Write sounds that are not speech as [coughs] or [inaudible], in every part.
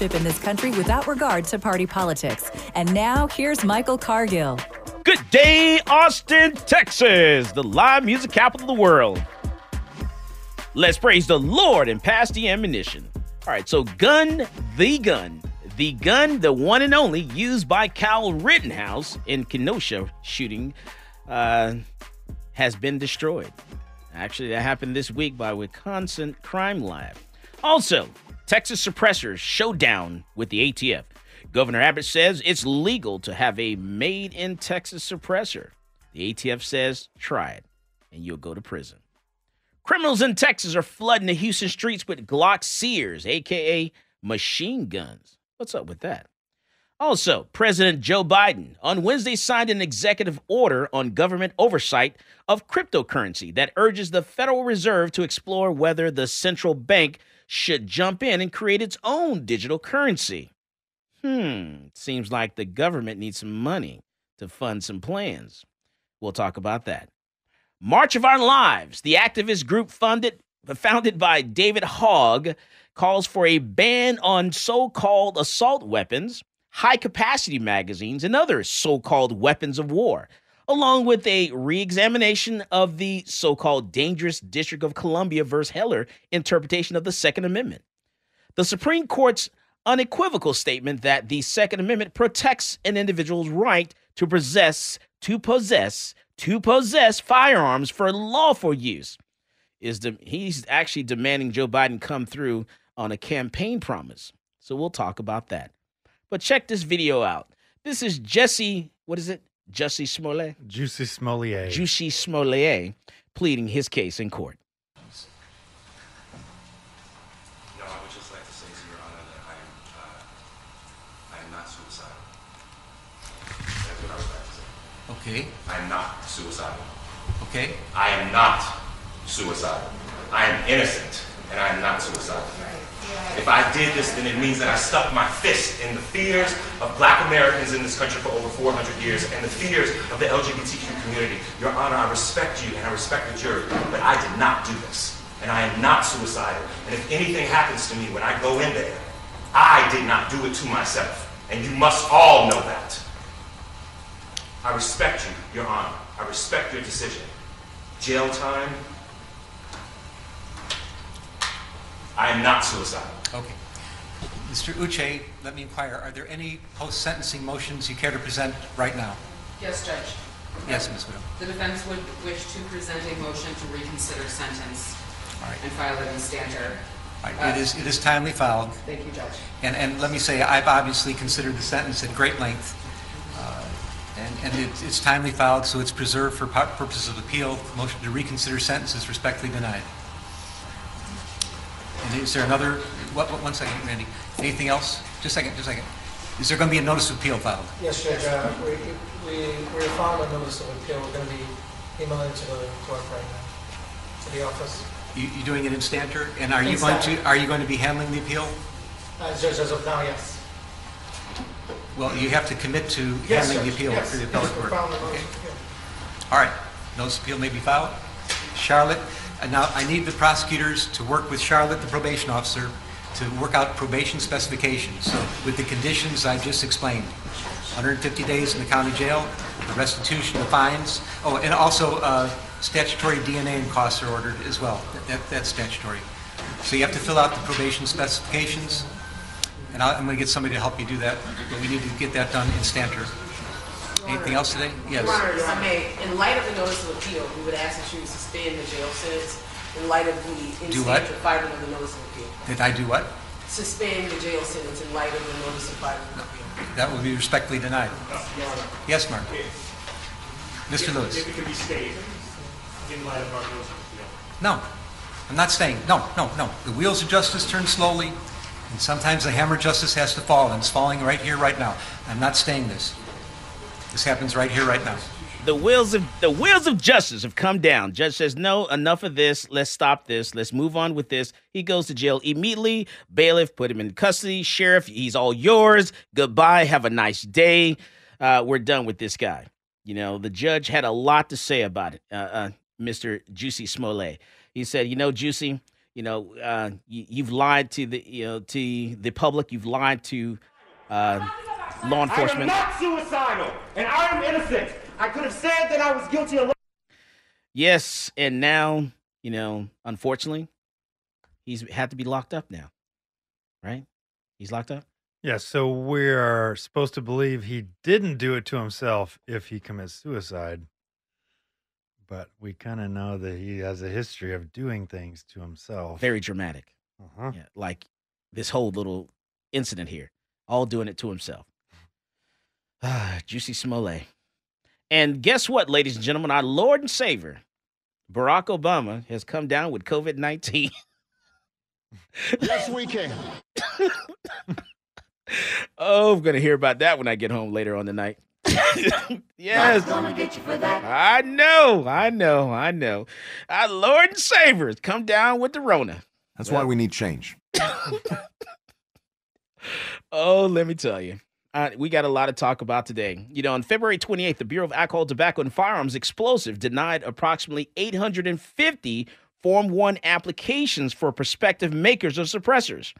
in this country without regard to party politics. And now, here's Michael Cargill. Good day, Austin, Texas, the live music capital of the world. Let's praise the Lord and pass the ammunition. All right, so gun, the gun, the gun, the one and only used by Kyle Rittenhouse in Kenosha shooting, uh, has been destroyed. Actually, that happened this week by Wisconsin Crime Lab. Also, Texas suppressors showdown with the ATF. Governor Abbott says it's legal to have a made in Texas suppressor. The ATF says try it and you'll go to prison. Criminals in Texas are flooding the Houston streets with Glock Sears, aka machine guns. What's up with that? Also, President Joe Biden on Wednesday signed an executive order on government oversight of cryptocurrency that urges the Federal Reserve to explore whether the central bank should jump in and create its own digital currency. Hmm, seems like the government needs some money to fund some plans. We'll talk about that. March of Our Lives, the activist group funded founded by David Hogg, calls for a ban on so-called assault weapons, high-capacity magazines, and other so-called weapons of war along with a re-examination of the so-called dangerous District of Columbia versus Heller interpretation of the Second Amendment. The Supreme Court's unequivocal statement that the Second Amendment protects an individual's right to possess, to possess, to possess firearms for lawful use is the, he's actually demanding Joe Biden come through on a campaign promise. So we'll talk about that. But check this video out. This is Jesse, what is it? Jussie Smollett, Juicy Smollett, Juicy Smollett, pleading his case in court. No, I would just like to say to Your Honor that I am, uh, I am not suicidal. That's what I would like to say. Okay, I am not suicidal. okay. I am not suicidal. I am innocent, and I am not suicidal. If I did this, then it means that I stuck my fist in the fears of black Americans in this country for over 400 years and the fears of the LGBTQ community. Your Honor, I respect you and I respect the jury, but I did not do this. And I am not suicidal. And if anything happens to me when I go in there, I did not do it to myself. And you must all know that. I respect you, Your Honor. I respect your decision. Jail time, I am not suicidal. Okay. Mr. Uche, let me inquire, are there any post-sentencing motions you care to present right now? Yes, Judge. Yes, Ms. Widow. The defense would wish to present a motion to reconsider sentence All right. and file it in standard. All right. It is, it is timely filed. Thank you, Judge. And, and let me say, I've obviously considered the sentence at great length. uh, And, and it- it's timely filed, so it's preserved for pu- purposes of appeal. Motion to reconsider sentence is respectfully denied. Is there another, what, what- one second, Randy. Anything else? Just a second, just a second. Is there going to be a notice of appeal filed? Yes, Judge, uh, we, we, we're filing a notice of appeal, we're gonna be emailing to the clerk right now. to the office. You, you doing it instanter? And are you In going to, Stanter. are you going to be handling the appeal? Uh, Judge, as of now, yes. Well, you have to commit to Yes, handling the Judge, appeal yes, for the yes, appellate we're court. filing the Okay. motion, yeah. All right, notice of appeal may be filed. Charlotte, and now I need the prosecutors to work with Charlotte, the probation officer, to work out probation specifications So with the conditions I've just explained. 150 days in the county jail, the restitution, the fines, oh, and also uh, statutory DNA and costs are ordered as well. That, that's statutory. So you have to fill out the probation specifications, and I- I'm going to get somebody to help you do that, but we need to get that done in Stanter. Anything else today? Yes. Your Honor, if I may, in light of the notice of appeal, we would ask that you suspend the jail sentence in light of the Do what? instant filing of the notice of appeal. Did I do what? Suspend the jail sentence in light of the notice of filing of appeal. That will be respectfully denied. Yes, Mark? Mr. Lewis? If it can be stayed in light of our notice of appeal. No, I'm not staying. No, no, no. The wheels of justice turn slowly, and sometimes the hammer of justice has to fall, and it's falling right here, right now. I'm not staying this. This happens right here, right now. The wheels of the wheels of justice have come down. Judge says, "No, enough of this. Let's stop this. Let's move on with this." He goes to jail immediately. Bailiff put him in custody. Sheriff, he's all yours. Goodbye. Have a nice day. Uh, we're done with this guy. You know, the judge had a lot to say about it. Uh, uh, Mr. Juicy Smollett. He said, "You know, Juicy, you know, uh, you, you've lied to the you know to the public. You've lied to uh, law enforcement. I am not suicidal, and I am innocent. I could have said that I was guilty of. Yes, and now, you know, unfortunately, he's had to be locked up now. Right? He's locked up? Yeah, so we are supposed to believe he didn't do it to himself if he commits suicide. But we kind of know that he has a history of doing things to himself. Very dramatic. Uh-huh. Yeah, like this whole little incident here, all doing it to himself. Ah, Juicy Smollett. And guess what, ladies and gentlemen? Our Lord and Savior, Barack Obama, has come down with COVID 19. Yes, we can. Oh, I'm gonna hear about that when I get home later on tonight. [laughs] yes, I know, I know, I know. Our Lord and Savior has come down with the Rona. That's why we need change. [laughs] Oh, let me tell you. Uh, we got a lot to talk about today. You know, on February 28th, the Bureau of Alcohol, Tobacco, and Firearms Explosive denied approximately 850 Form 1 applications for prospective makers of suppressors.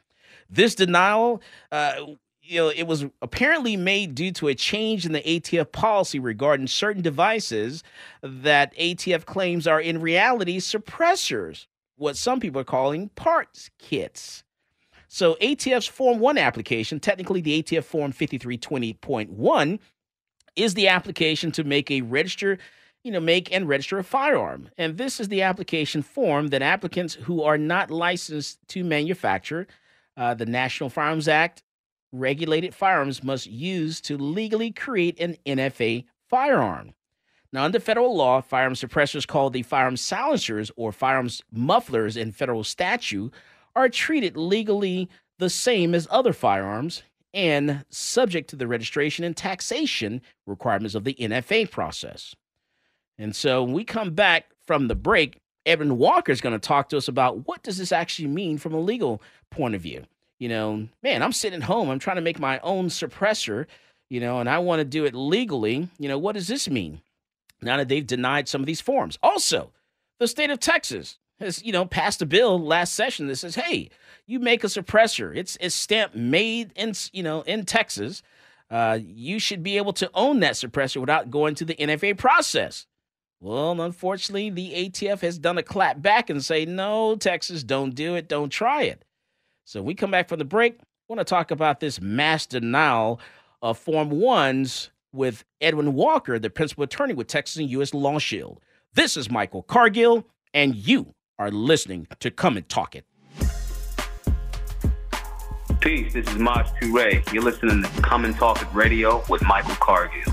This denial, uh, you know, it was apparently made due to a change in the ATF policy regarding certain devices that ATF claims are in reality suppressors, what some people are calling parts kits. So ATF's Form 1 application, technically the ATF Form 5320.1, is the application to make a register, you know, make and register a firearm. And this is the application form that applicants who are not licensed to manufacture uh, the National Firearms Act regulated firearms must use to legally create an NFA firearm. Now, under federal law, firearm suppressors called the firearm silencers or firearms mufflers in federal statute are treated legally the same as other firearms and subject to the registration and taxation requirements of the NFA process. And so when we come back from the break, Edwin Walker is going to talk to us about what does this actually mean from a legal point of view. You know, man, I'm sitting at home, I'm trying to make my own suppressor, you know, and I want to do it legally. You know, what does this mean? Now that they've denied some of these forms. Also, the state of Texas has, you know, passed a bill last session that says, hey, you make a suppressor. It's it's stamped made in, you know, in Texas. Uh, you should be able to own that suppressor without going to the NFA process. Well, unfortunately, the ATF has done a clap back and say, no, Texas, don't do it, don't try it. So we come back from the break, want to talk about this mass denial of Form 1s with Edwin Walker, the principal attorney with Texas and U.S. Law Shield. This is Michael Cargill, and you are listening to Come and Talk It. Peace, this is Maj Toure. You're listening to Come and Talk It Radio with Michael Cargill.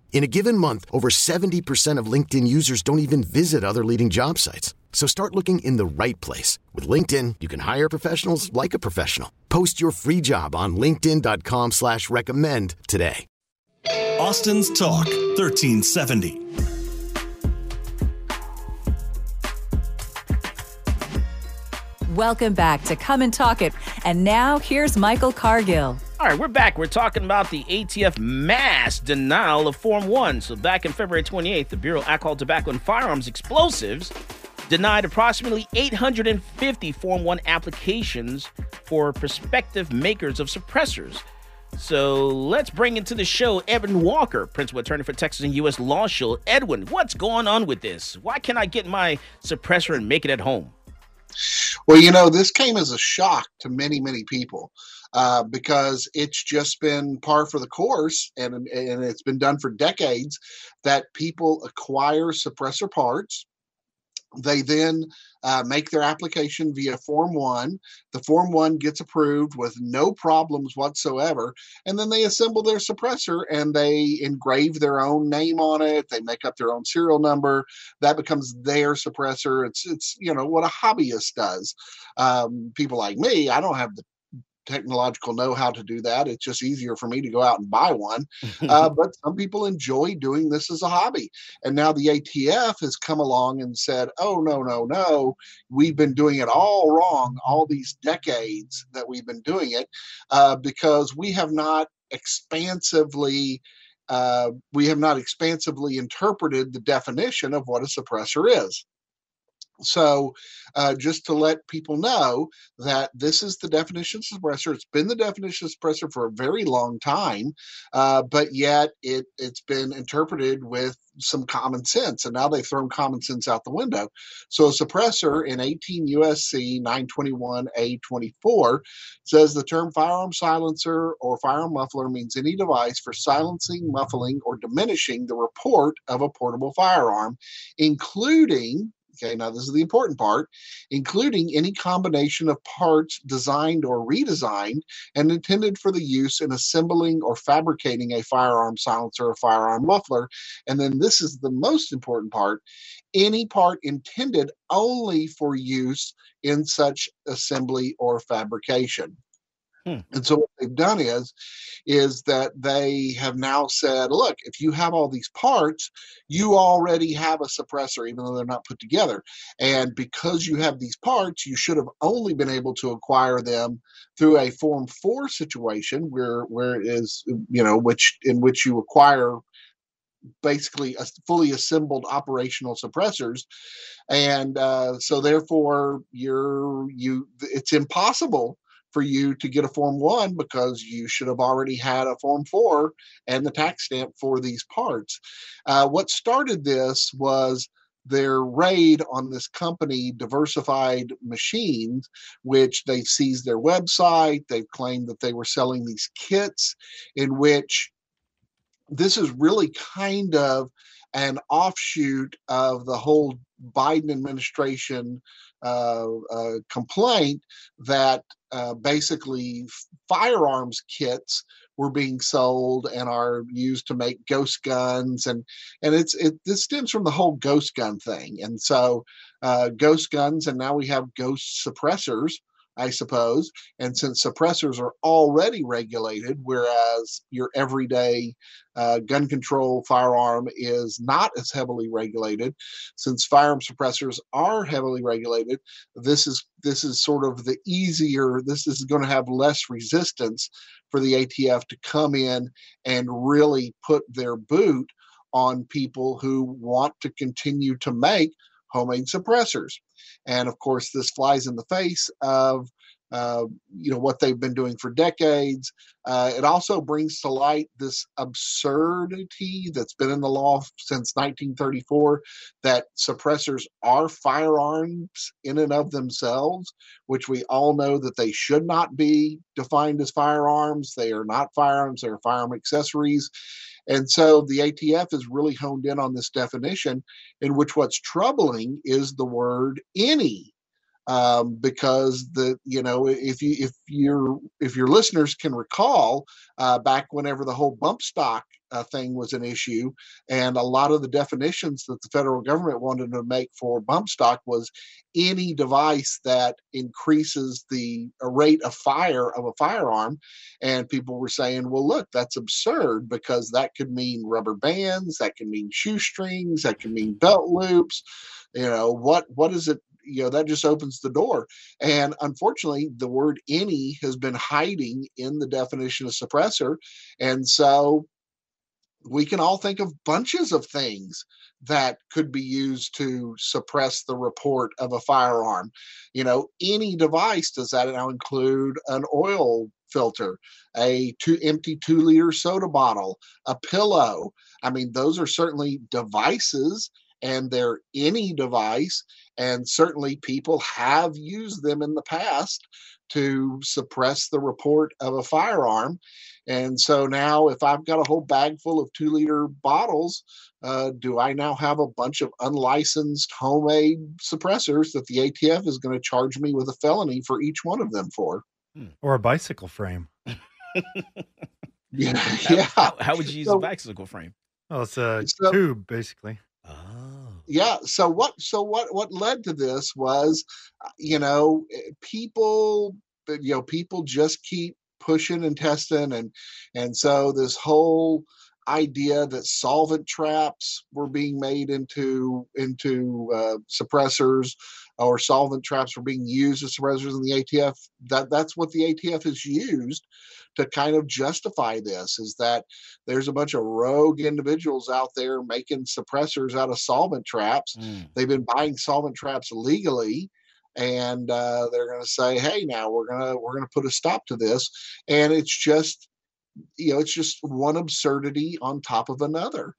In a given month, over 70% of LinkedIn users don't even visit other leading job sites. So start looking in the right place. With LinkedIn, you can hire professionals like a professional. Post your free job on linkedin.com slash recommend today. Austin's Talk 1370. Welcome back to Come and Talk It. And now here's Michael Cargill. All right, we're back. We're talking about the ATF mass denial of Form 1. So, back in February 28th, the Bureau of Alcohol, Tobacco, and Firearms Explosives denied approximately 850 Form 1 applications for prospective makers of suppressors. So, let's bring into the show Edwin Walker, principal attorney for Texas and U.S. Law Shield. Edwin, what's going on with this? Why can't I get my suppressor and make it at home? Well, you know, this came as a shock to many, many people uh, because it's just been par for the course and, and it's been done for decades that people acquire suppressor parts they then uh, make their application via Form 1. The Form 1 gets approved with no problems whatsoever. And then they assemble their suppressor and they engrave their own name on it. They make up their own serial number. That becomes their suppressor. It's, it's you know, what a hobbyist does. Um, people like me, I don't have the technological know how to do that. It's just easier for me to go out and buy one. [laughs] Uh, but some people enjoy doing this as a hobby. And now the ATF has come along and said, oh, no, no, no. We've been doing it all wrong all these decades that we've been doing it uh, because we have not expansively. Uh, we have not expansively interpreted the definition of what a suppressor is. So, uh, just to let people know that this is the definition suppressor. It's been the definition suppressor for a very long time, uh, but yet it it's been interpreted with some common sense, and now they've thrown common sense out the window. So, a suppressor in 18 USC 921A24 says the term firearm silencer or firearm muffler means any device for silencing, muffling, or diminishing the report of a portable firearm, including Okay, now this is the important part, including any combination of parts designed or redesigned and intended for the use in assembling or fabricating a firearm silencer or firearm muffler. And then this is the most important part any part intended only for use in such assembly or fabrication. Hmm. And so what they've done is, is that they have now said, look, if you have all these parts, you already have a suppressor, even though they're not put together. And because you have these parts, you should have only been able to acquire them through a Form Four situation, where where it is, you know, which in which you acquire basically a fully assembled operational suppressors and uh, so therefore you're you it's impossible for you to get a Form 1 because you should have already had a Form 4 and the tax stamp for these parts. Uh, what started this was their raid on this company, Diversified Machines, which they seized their website. They've claimed that they were selling these kits, in which this is really kind of an offshoot of the whole Biden administration uh, uh, complaint that uh, basically firearms kits were being sold and are used to make ghost guns and and it's it this stems from the whole ghost gun thing. And so uh, ghost guns and now we have ghost suppressors I suppose. And since suppressors are already regulated, whereas your everyday uh, gun control firearm is not as heavily regulated, since firearm suppressors are heavily regulated, this is this is sort of the easier. This is going to have less resistance for the ATF to come in and really put their boot on people who want to continue to make homemade suppressors. And of course, this flies in the face of uh, you know what they've been doing for decades. Uh, it also brings to light this absurdity that's been in the law since 1934 that suppressors are firearms in and of themselves, which we all know that they should not be defined as firearms. They are not firearms; they are firearm accessories. And so the ATF is really honed in on this definition, in which what's troubling is the word any. Um, because the you know if you if your if your listeners can recall uh, back whenever the whole bump stock uh, thing was an issue, and a lot of the definitions that the federal government wanted to make for bump stock was any device that increases the rate of fire of a firearm. And people were saying, well, look, that's absurd because that could mean rubber bands, that can mean shoestrings, that can mean belt loops. You know, what what is it you know that just opens the door and unfortunately the word any has been hiding in the definition of suppressor and so we can all think of bunches of things that could be used to suppress the report of a firearm. You know, any device does that now include an oil filter, a two empty two liter soda bottle, a pillow. I mean, those are certainly devices and they're any device. And certainly people have used them in the past to suppress the report of a firearm. And so now, if I've got a whole bag full of two liter bottles, uh, do I now have a bunch of unlicensed homemade suppressors that the ATF is going to charge me with a felony for each one of them for? Hmm. Or a bicycle frame. [laughs] yeah. How, [laughs] yeah. How, how would [laughs] you use So- a bicycle frame? Well, it's a So- tube, basically. Yeah so what so what what led to this was you know people you know people just keep pushing and testing and and so this whole idea that solvent traps were being made into into uh, suppressors or solvent traps were being used as suppressors in the ATF that that's what the ATF has used to kind of justify this is that there's a bunch of rogue individuals out there making suppressors out of solvent traps. They've been buying solvent traps legally and uh, they're going to say hey now we're going to we're going to put a stop to this. And it's just you know it's just one absurdity on top of another.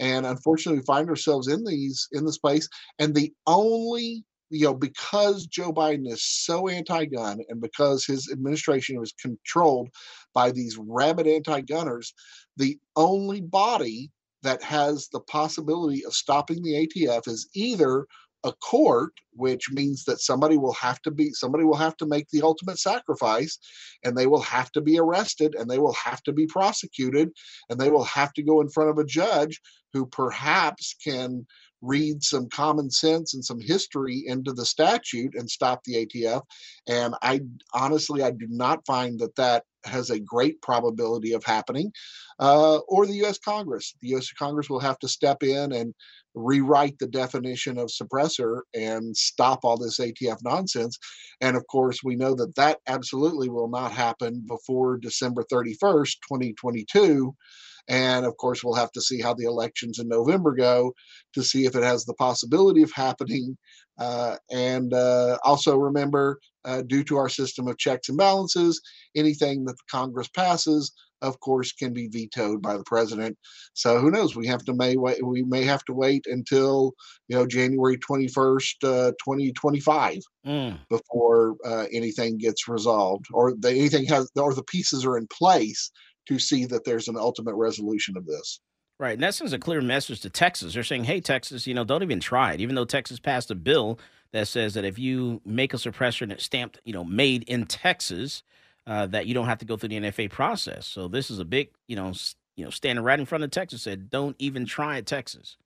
And unfortunately we find ourselves in these in this place and the only you know because joe biden is so anti-gun and because his administration was controlled by these rabid anti-gunners the only body that has the possibility of stopping the atf is either a court which means that somebody will have to be somebody will have to make the ultimate sacrifice and they will have to be arrested and they will have to be prosecuted and they will have to go in front of a judge who perhaps can read some common sense and some history into the statute and stop the ATF. And I honestly, I do not find that that has a great probability of happening, uh, or the U.S. Congress. The U.S. Congress will have to step in and rewrite the definition of suppressor and stop all this ATF nonsense. And of course, we know that that absolutely will not happen before December 31st, 2022. And of course, we'll have to see how the elections in November go to see if it has the possibility of happening. Uh, and uh, also remember, uh, due to our system of checks and balances, anything that the Congress passes, of course, can be vetoed by the president. So who knows? We have to may wait. We may have to wait until you know January twenty first, uh, twenty twenty five, before uh, anything gets resolved, or the, anything has, or the pieces are in place to see that there's an ultimate resolution of this. Right. And that sends a clear message to Texas. They're saying, hey, Texas, you know, don't even try it. Even though Texas passed a bill that says that if you make a suppressor and it's stamped, you know, made in Texas, uh, that you don't have to go through the NFA process. So this is a big, you know, you know, standing right in front of Texas said, don't even try it, Texas.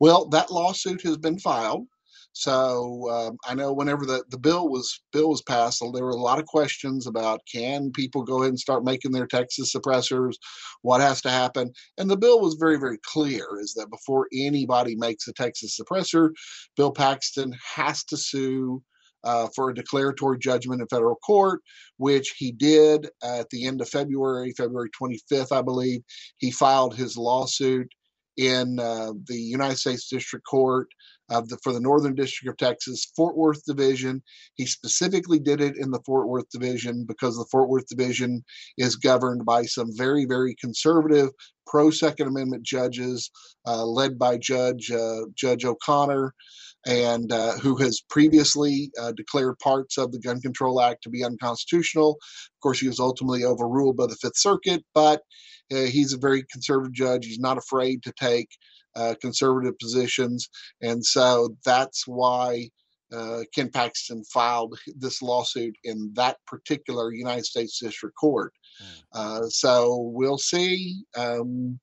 Well, that lawsuit has been filed. So um, I know whenever the, the bill was bill was passed, there were a lot of questions about can people go ahead and start making their Texas suppressors, what has to happen, and the bill was very very clear: is that before anybody makes a Texas suppressor, Bill Paxton has to sue uh, for a declaratory judgment in federal court, which he did at the end of February, February 25th, I believe. He filed his lawsuit in uh, the United States District Court the, for the Northern District of Texas, Fort Worth Division. He specifically did it in the Fort Worth Division because the Fort Worth Division is governed by some very, very conservative pro Second Amendment judges, uh, led by Judge uh, Judge O'Connor and uh, who has previously uh, declared parts of the Gun Control Act to be unconstitutional. Of course, he was ultimately overruled by the Fifth Circuit, but uh, he's a very conservative judge. He's not afraid to take uh, conservative positions, and so that's why. Uh, Ken Paxton filed this lawsuit in that particular United States District Court. Uh, so we'll see. Um,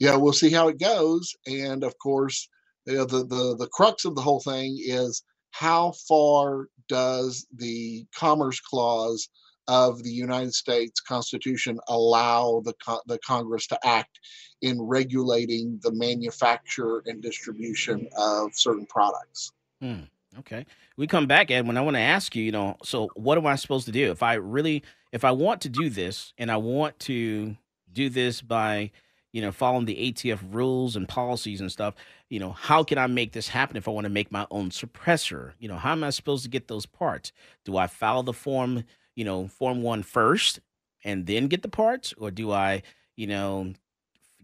yeah, we'll see how it goes. And of course, you know, the, the the crux of the whole thing is how far does the Commerce Clause of the United States Constitution allow the the Congress to act in regulating the manufacture and distribution of certain products? Hmm. Okay. We come back, Edwin, I want to ask you, you know, so what am I supposed to do? If I really, if I want to do this and I want to do this by, you know, following the ATF rules and policies and stuff, you know, how can I make this happen if I want to make my own suppressor? You know, how am I supposed to get those parts? Do I file the form, you know, form one first and then get the parts? Or do I, you know,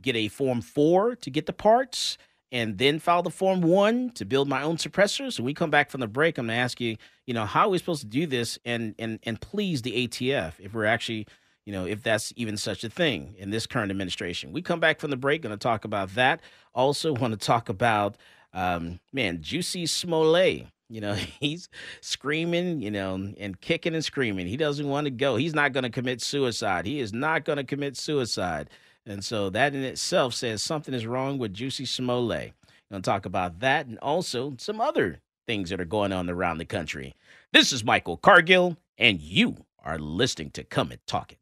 get a form four to get the parts and then file the form one to build my own suppressors. When we come back from the break, I'm to ask you, you know, how are we supposed to do this and and and please the ATF if we're actually, you know, if that's even such a thing in this current administration. We come back from the break, going to talk about that. Also, want to talk about, um, man, Juicy Smollett. You know, [laughs] he's screaming, you know, and kicking and screaming. He doesn't want to go. He's not going to commit suicide. He is not going to commit suicide. And so that in itself says something is wrong with Juicy Smollett. Going to talk about that and also some other things that are going on around the country. This is Michael Cargill, and you are listening to Come and Talk It.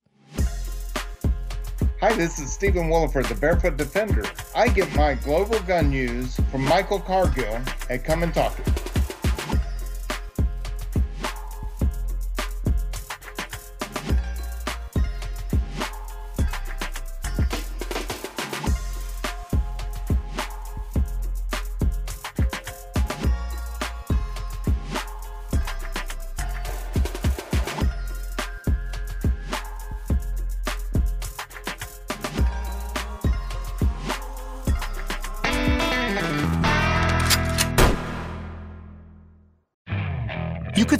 Hi, this is Stephen Williford, the Barefoot Defender. I get my global gun news from Michael Cargill at Come and Talk It.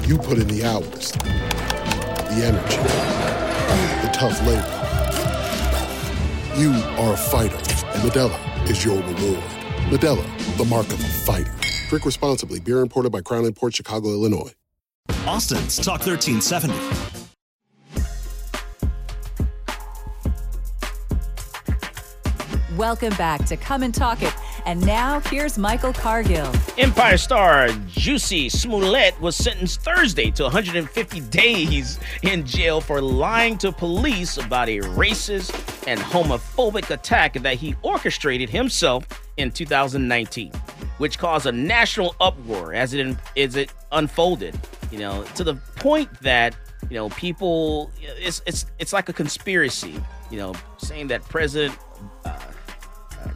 You put in the hours, the energy, the tough labor. You are a fighter, and Modelo is your reward. Modelo, the mark of a fighter. Drink responsibly. Beer imported by Crown Port Chicago, Illinois. Austin's Talk 1370. Welcome back to Come and Talk It. And now here's Michael Cargill. Empire star Juicy Smollett was sentenced Thursday to 150 days in jail for lying to police about a racist and homophobic attack that he orchestrated himself in 2019, which caused a national uproar as it as it unfolded. You know, to the point that you know people it's it's it's like a conspiracy. You know, saying that President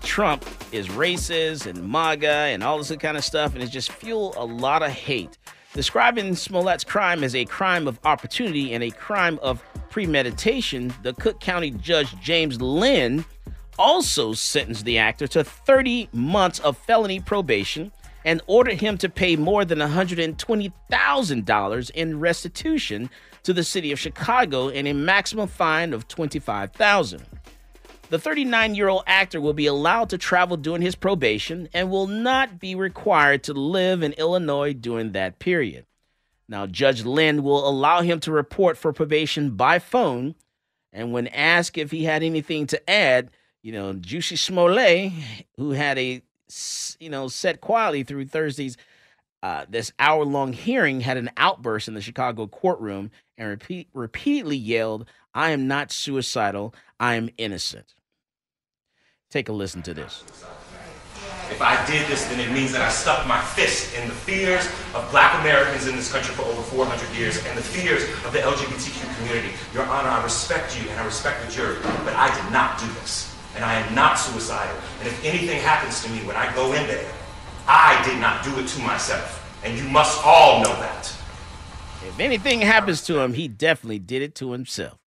Trump is racist and MAGA and all this kind of stuff, and it just fueled a lot of hate. Describing Smollett's crime as a crime of opportunity and a crime of premeditation, the Cook County Judge James Linn also sentenced the actor to 30 months of felony probation and ordered him to pay more than $120,000 in restitution to the city of Chicago and a maximum fine of $25,000. The 39 year old actor will be allowed to travel during his probation and will not be required to live in Illinois during that period. Now, Judge Linn will allow him to report for probation by phone. And when asked if he had anything to add, you know, Juicy Smollett, who had a, you know, set quietly through Thursday's uh, this hour long hearing, had an outburst in the Chicago courtroom and repeat, repeatedly yelled, I am not suicidal. I am innocent. Take a listen to this. If I did this, then it means that I stuck my fist in the fears of black Americans in this country for over 400 years and the fears of the LGBTQ community. Your Honor, I respect you and I respect the jury, but I did not do this. And I am not suicidal. And if anything happens to me when I go in there, I did not do it to myself. And you must all know that. If anything happens to him, he definitely did it to himself.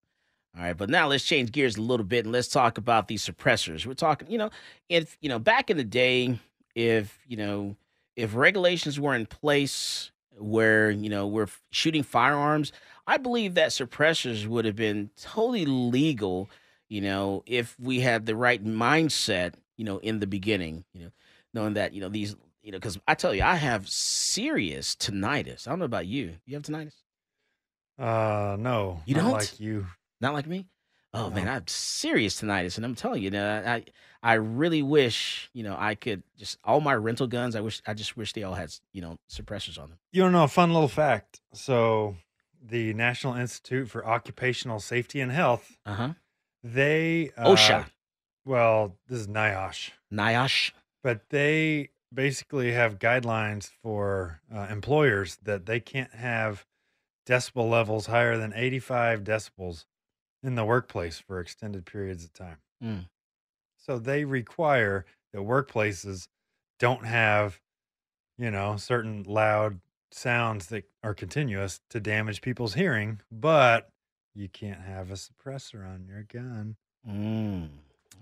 All right, but now let's change gears a little bit and let's talk about these suppressors. We're talking, you know, if you know, back in the day, if you know, if regulations were in place where you know we're shooting firearms, I believe that suppressors would have been totally legal. You know, if we had the right mindset, you know, in the beginning, you know, knowing that you know these, you know, because I tell you, I have serious tinnitus. I don't know about you. You have tinnitus? Uh, no, You not don't? like you. Not like me. Oh man, I'm serious tinnitus, and I'm telling you, I I really wish you know I could just all my rental guns. I wish I just wish they all had you know suppressors on them. You don't know a fun little fact. So, the National Institute for Occupational Safety and Health, Uh huh. they uh, OSHA. Well, this is NIOSH. NIOSH. But they basically have guidelines for uh, employers that they can't have decibel levels higher than 85 decibels in the workplace for extended periods of time. Mm. So they require that workplaces don't have, you know, certain loud sounds that are continuous to damage people's hearing, but you can't have a suppressor on your gun. Mm.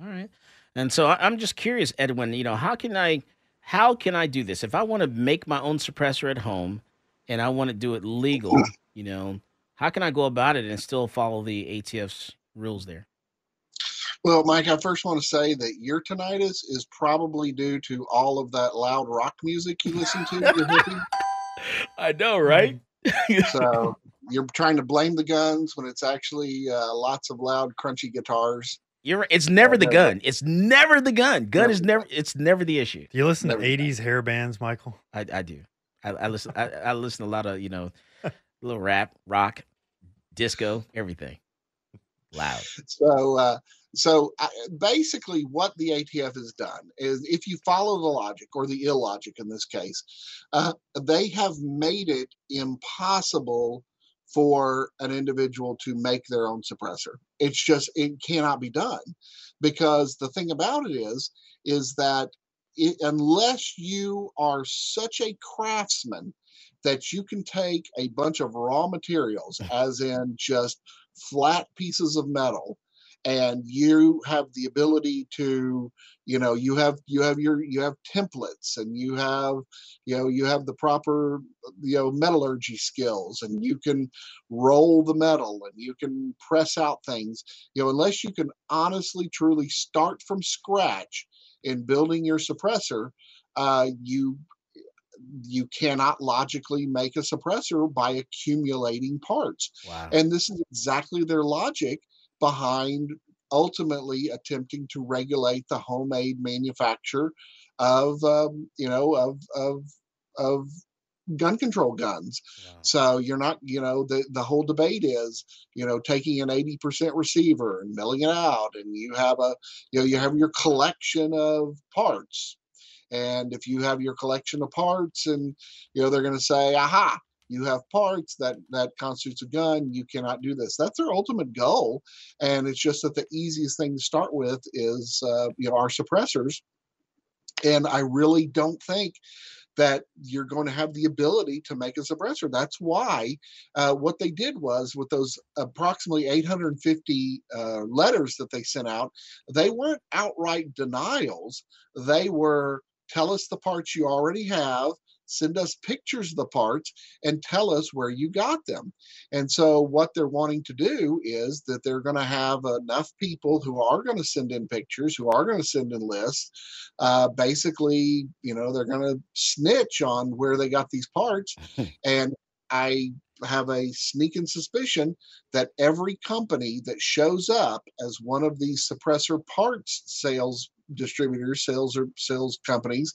All right. And so I'm just curious, Edwin. You know, how can I, how can I do this if I want to make my own suppressor at home, and I want to do it legal? [clears throat] You know, how can I go about it and still follow the ATF's rules there? Well, Mike, I first want to say that your tinnitus is probably due to all of that loud rock music you listen to. [laughs] I know, right? so you're trying to blame the guns when it's actually uh, lots of loud, crunchy guitars. You're right. It's never the gun. It's never the gun. Gun is never. It's never the issue. Do you listen to 80s hair bands, Michael? I, I do. I, I listen. I, I listen to a lot of you know, little rap, rock, disco, everything. Loud. So, uh, so I, basically, what the ATF has done is, if you follow the logic or the illogic in this case, uh, they have made it impossible for an individual to make their own suppressor. It's just it cannot be done because the thing about it is, is that it, unless you are such a craftsman that you can take a bunch of raw materials, [laughs] as in just flat pieces of metal, and you have the ability to you know you have you have your you have templates and you have you know you have the proper you know metallurgy skills and you can roll the metal and you can press out things. You know unless you can honestly truly start from scratch in building your suppressor uh, you you cannot logically make a suppressor by accumulating parts Wow. and this is exactly their logic behind ultimately attempting to regulate the homemade manufacture of um, you know of of of gun control guns. So you're not, you know, the the whole debate is, you know, taking an 80% receiver and milling it out, and you have a, you know, you have your collection of parts. And if you have your collection of parts, and you know, they're going to say, "Aha, you have parts that that constitutes a gun. You cannot do this." That's their ultimate goal, and it's just that the easiest thing to start with is, uh, you know, our suppressors. And I really don't think that you're going to have the ability to make a suppressor. That's why uh, what they did was with those approximately 850 uh, letters that they sent out, they weren't outright denials. They were tell us the parts you already have send us pictures of the parts and tell us where you got them. And so, what they're wanting to do is that they're going to have enough people who are going to send in pictures, who are going to send in lists. Uh, basically, you know, they're going to snitch on where they got these parts. [laughs] and I have a sneaking suspicion that every company that shows up as one of these suppressor parts sales distributors, sales or sales companies,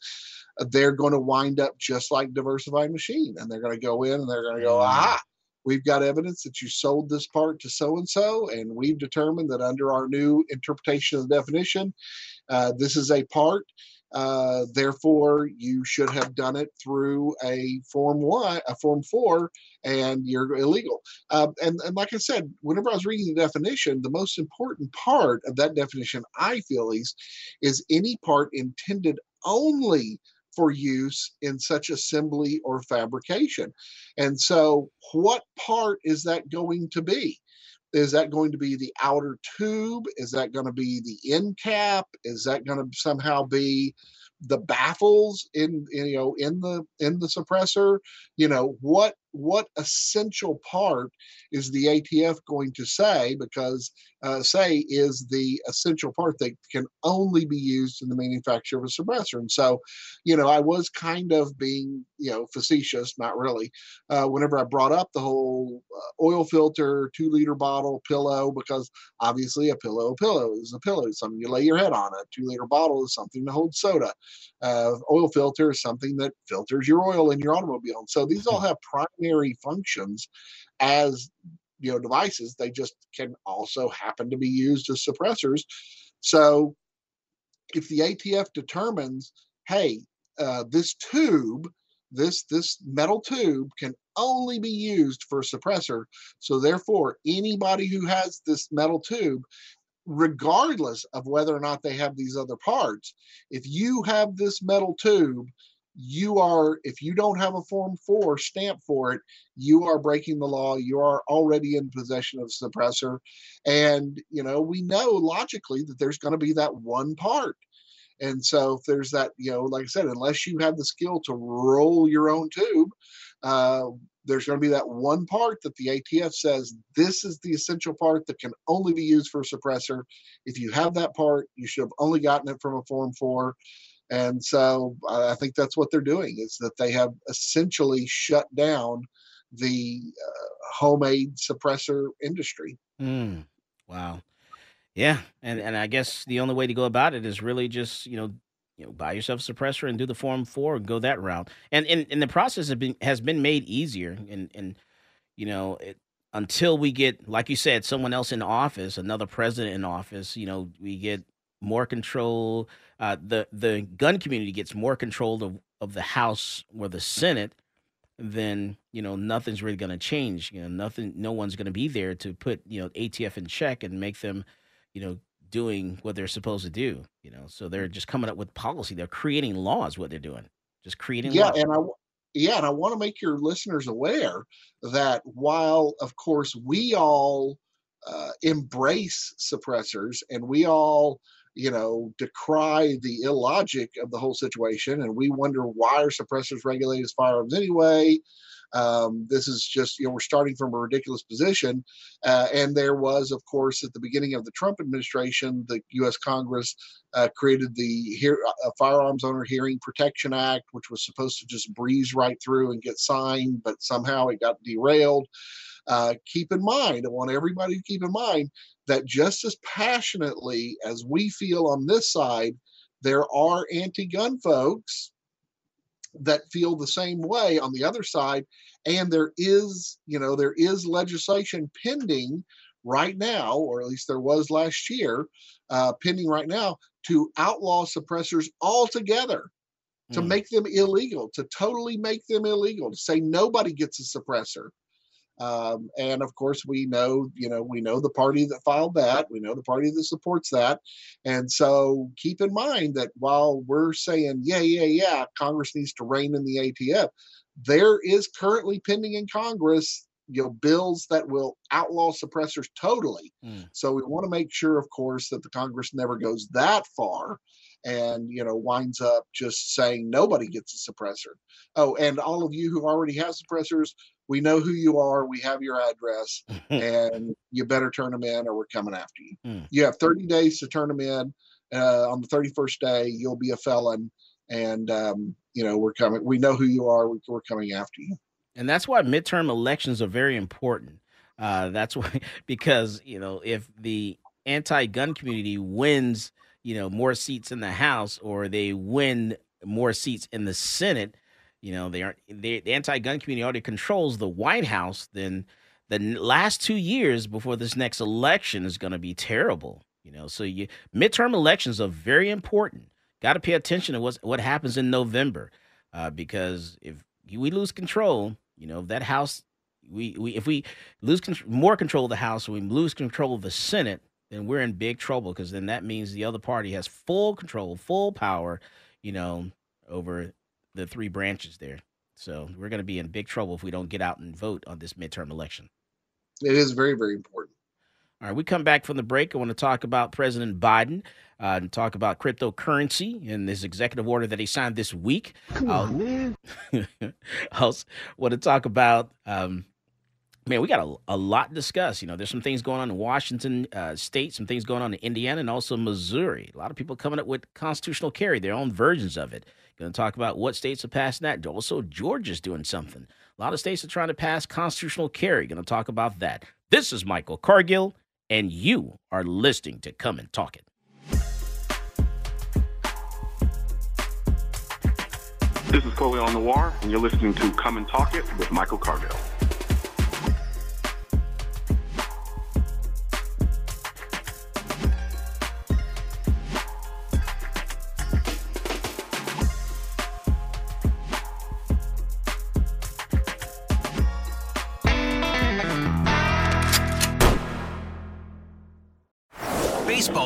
they're going to wind up just like diversified machine and they're going to go in and they're going to go ah we've got evidence that you sold this part to so and so and we've determined that under our new interpretation of the definition uh, this is a part uh, therefore you should have done it through a form one a form four and you're illegal uh, and, and like i said whenever i was reading the definition the most important part of that definition i feel least is any part intended only for use in such assembly or fabrication. And so, what part is that going to be? Is that going to be the outer tube? Is that going to be the end cap? Is that going to somehow be the baffles in, you know in the in the suppressor? You know what what essential part is the ATF going to say? Because uh, say is the essential part that can only be used in the manufacture of a suppressor. And so, you know, I was kind of being, you know, facetious, not really, uh, whenever I brought up the whole uh, oil filter, two liter bottle, pillow, because obviously a pillow, a pillow is a pillow, it's something you lay your head on. A two liter bottle is something to hold soda. Uh, oil filter is something that filters your oil in your automobile. And so these all [laughs] have primary functions as you know devices they just can also happen to be used as suppressors. So if the atf determines hey uh, this tube this this metal tube can only be used for suppressor so therefore anybody who has this metal tube regardless of whether or not they have these other parts if you have this metal tube you are if you don't have a form 4 stamp for it you are breaking the law you are already in possession of suppressor and you know we know logically that there's going to be that one part and so if there's that you know like i said unless you have the skill to roll your own tube uh, there's going to be that one part that the ATF says this is the essential part that can only be used for a suppressor. If you have that part, you should have only gotten it from a Form 4. And so I think that's what they're doing is that they have essentially shut down the uh, homemade suppressor industry. Mm, wow. Yeah, and and I guess the only way to go about it is really just you know you know buy yourself a suppressor and do the form four and go that route. And and, and the process has been has been made easier. And and you know it, until we get like you said someone else in office, another president in office, you know we get more control. Uh, the the gun community gets more control of, of the House or the Senate, then you know nothing's really going to change. You know, nothing, no one's going to be there to put you know ATF in check and make them, you know, doing what they're supposed to do. You know, so they're just coming up with policy. They're creating laws. What they're doing, just creating. Yeah, laws. and I yeah, and I want to make your listeners aware that while, of course, we all uh, embrace suppressors and we all you know, decry the illogic of the whole situation. And we wonder why are suppressors regulated as firearms anyway? Um, this is just, you know, we're starting from a ridiculous position. Uh, and there was, of course, at the beginning of the Trump administration, the U.S. Congress uh, created the uh, Firearms Owner Hearing Protection Act, which was supposed to just breeze right through and get signed, but somehow it got derailed. Uh, keep in mind, I want everybody to keep in mind that just as passionately as we feel on this side, there are anti gun folks that feel the same way on the other side. And there is, you know, there is legislation pending right now, or at least there was last year, uh, pending right now to outlaw suppressors altogether to Mm. make them illegal, to totally make them illegal, to say nobody gets a suppressor. Um, and of course, we know, you know, we know the party that filed that. We know the party that supports that. And so keep in mind that while we're saying, yeah, yeah, yeah, Congress needs to rein in the ATF, there is currently pending in Congress, you know, bills that will outlaw suppressors totally. Mm. So we want to make sure, of course, that the Congress never goes that far and you know winds up just saying nobody gets a suppressor. Oh, and all of you who already have suppressors, we know who you are. We have your address, [laughs] and you better turn them in, or we're coming after you. Mm. You have 30 days to turn them in. Uh, on the 31st day, you'll be a felon, and um, you know we're coming. We know who you are. we- We're coming after you. and that's why midterm elections are very important. Uh, that's [laughs] why because you know if the anti-gun community wins, you know more seats in the House or they win more seats in the Senate, you know they aren't they, the anti-gun community already controls the White House. Then the last two years before this next election is going to be terrible. You know, so you midterm elections are very important. Got to pay attention to what's, what happens in November, uh, because if we lose control, you know, if that House, we, we if we lose con- more control of the House, we lose control of the Senate, then we're in big trouble because then that means the other party has full control, full power, you know, over the three branches there. So we're going to be in big trouble if we don't get out and vote on this midterm election. It is very, very important. All right, we come back from the break. I want to talk about President Biden uh, and talk about cryptocurrency and this executive order that he signed this week. Come on, man. [laughs] I also want to talk about, um, man, we got a, a lot to discuss. You know, there's some things going on in Washington uh, State, some things going on in Indiana, and also Missouri. A lot of people coming up with constitutional carry, their own versions of it. Going to talk about what states are passing that. Also, Georgia's doing something. A lot of states are trying to pass constitutional carry. Going to talk about that. This is Michael Cargill, and you are listening to Come and Talk It. This is Colion Noir, and you're listening to Come and Talk It with Michael Cargill.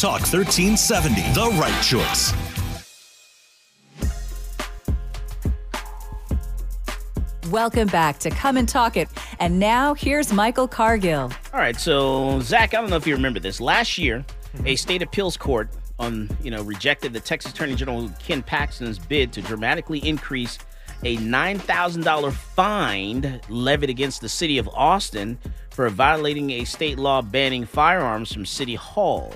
Talk 1370, the right choice. Welcome back to Come and Talk It. And now here's Michael Cargill. All right, so Zach, I don't know if you remember this. Last year, mm-hmm. a state appeals court on you know rejected the Texas Attorney General Ken Paxton's bid to dramatically increase a nine thousand dollar fine levied against the city of Austin for violating a state law banning firearms from City Hall.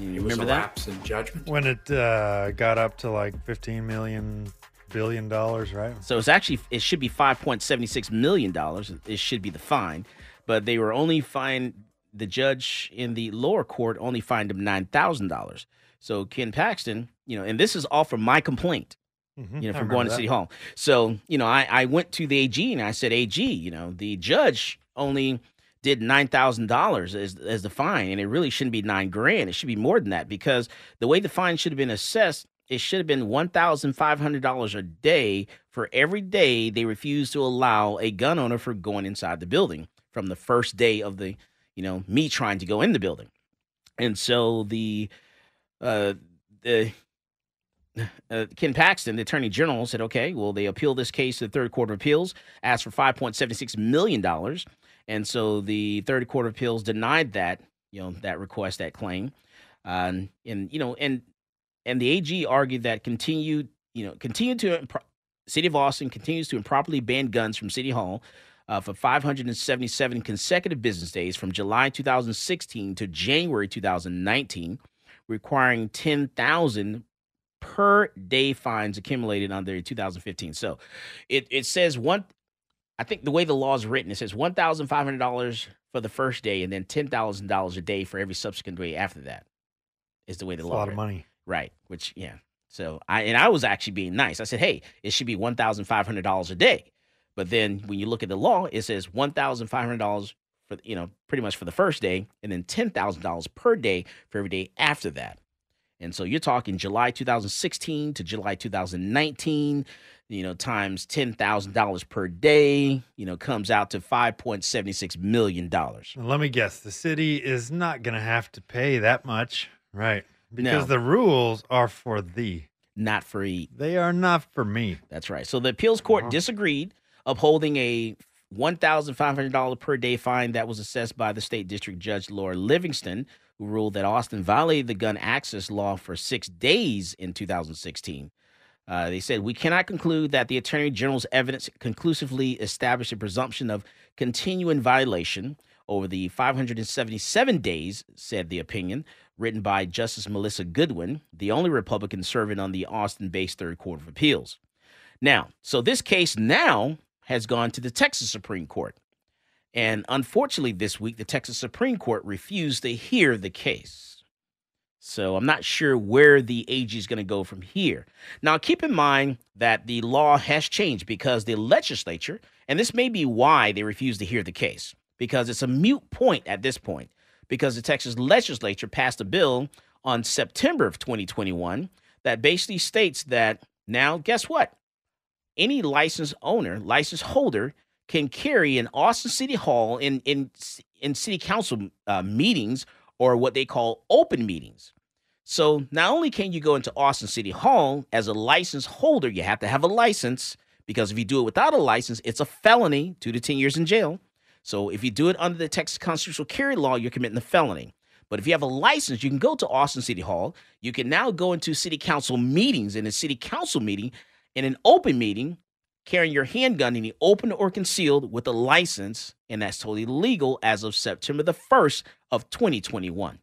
You It was remember a that? lapse in judgment when it uh, got up to like 15 million billion dollars, right? So it's actually it should be five point seventy six million dollars. It should be the fine, but they were only fined. The judge in the lower court only fined him nine thousand dollars. So Ken Paxton, you know, and this is all from my complaint. Mhm, You know, from remember going to that. City Hall. So you know, I I went to the AG and I said, AG, you know, the judge only did nine thousand dollars as as the fine, and it really shouldn't be nine grand. It should be more than that because the way the fine should have been assessed, it should have been one thousand five hundred dollars a day for every day they refused to allow a gun owner for going inside the building from the first day of the, you know, me trying to go in the building, and so the, uh, the. [sighs] Uh, Ken Paxton, the Attorney General, said, "Okay, well, they appeal this case to the Third Court of Appeals, asked for five point seventy six million dollars, and so the Third Court of Appeals denied that you know, that request, that claim. Uh, and you know, and and the AG argued that continued, you know, continued to City of Austin continues to improperly ban guns from City Hall uh, for 577 consecutive business days from July 2016 to January 2019, requiring 10,000 per day fines accumulated under 2015. So it, it says one, I think the way the law is written, it says $1,500 for the first day and then $10,000 a day for every subsequent day after that is the way the That's law a lot written. of money. Right. Which, yeah. So I, and I was actually being nice. I said, hey, it should be $1,500 a day. But then when you look at the law, it says $1,500 for, you know, pretty much for the first day and then $10,000 per day for every day after that. And so you're talking July 2016 to July 2019, you know, times $10,000 per day, you know, comes out to $5.76 million. Let me guess. The city is not going to have to pay that much, right? Because No. the rules are for thee. Not for e. They are not for me. That's right. So the appeals court uh-huh. disagreed, upholding a $1,500 per day fine that was assessed by the state district judge Laura Livingston, who ruled that Austin violated the gun access law for six days in 2016. Uh, they said, We cannot conclude that the Attorney General's evidence conclusively established a presumption of continuing violation over the 577 days, said the opinion, written by Justice Melissa Goodwin, the only Republican serving on the Austin based Third Court of Appeals. Now, so this case now has gone to the Texas Supreme Court. And unfortunately, this week, the Texas Supreme Court refused to hear the case. So I'm not sure where the AG is going to go from here. Now, keep in mind that the law has changed because the legislature, and this may be why they refused to hear the case, because it's a mute point at this point, because the Texas legislature passed a bill on September of 2021 that basically states that now, guess what? Any license owner, license holder can carry in Austin City Hall in in in city council uh, meetings or what they call open meetings. So not only can you go into Austin City Hall as a license holder, you have to have a license because if you do it without a license, it's a felony, two to ten years in jail. So if you do it under the Texas constitutional carry law, you're committing a felony. But if you have a license, you can go to Austin City Hall. You can now go into city council meetings in a city council meeting, in an open meeting, carrying your handgun the open or concealed with a license, and that's totally legal as of September the 1st of 2021.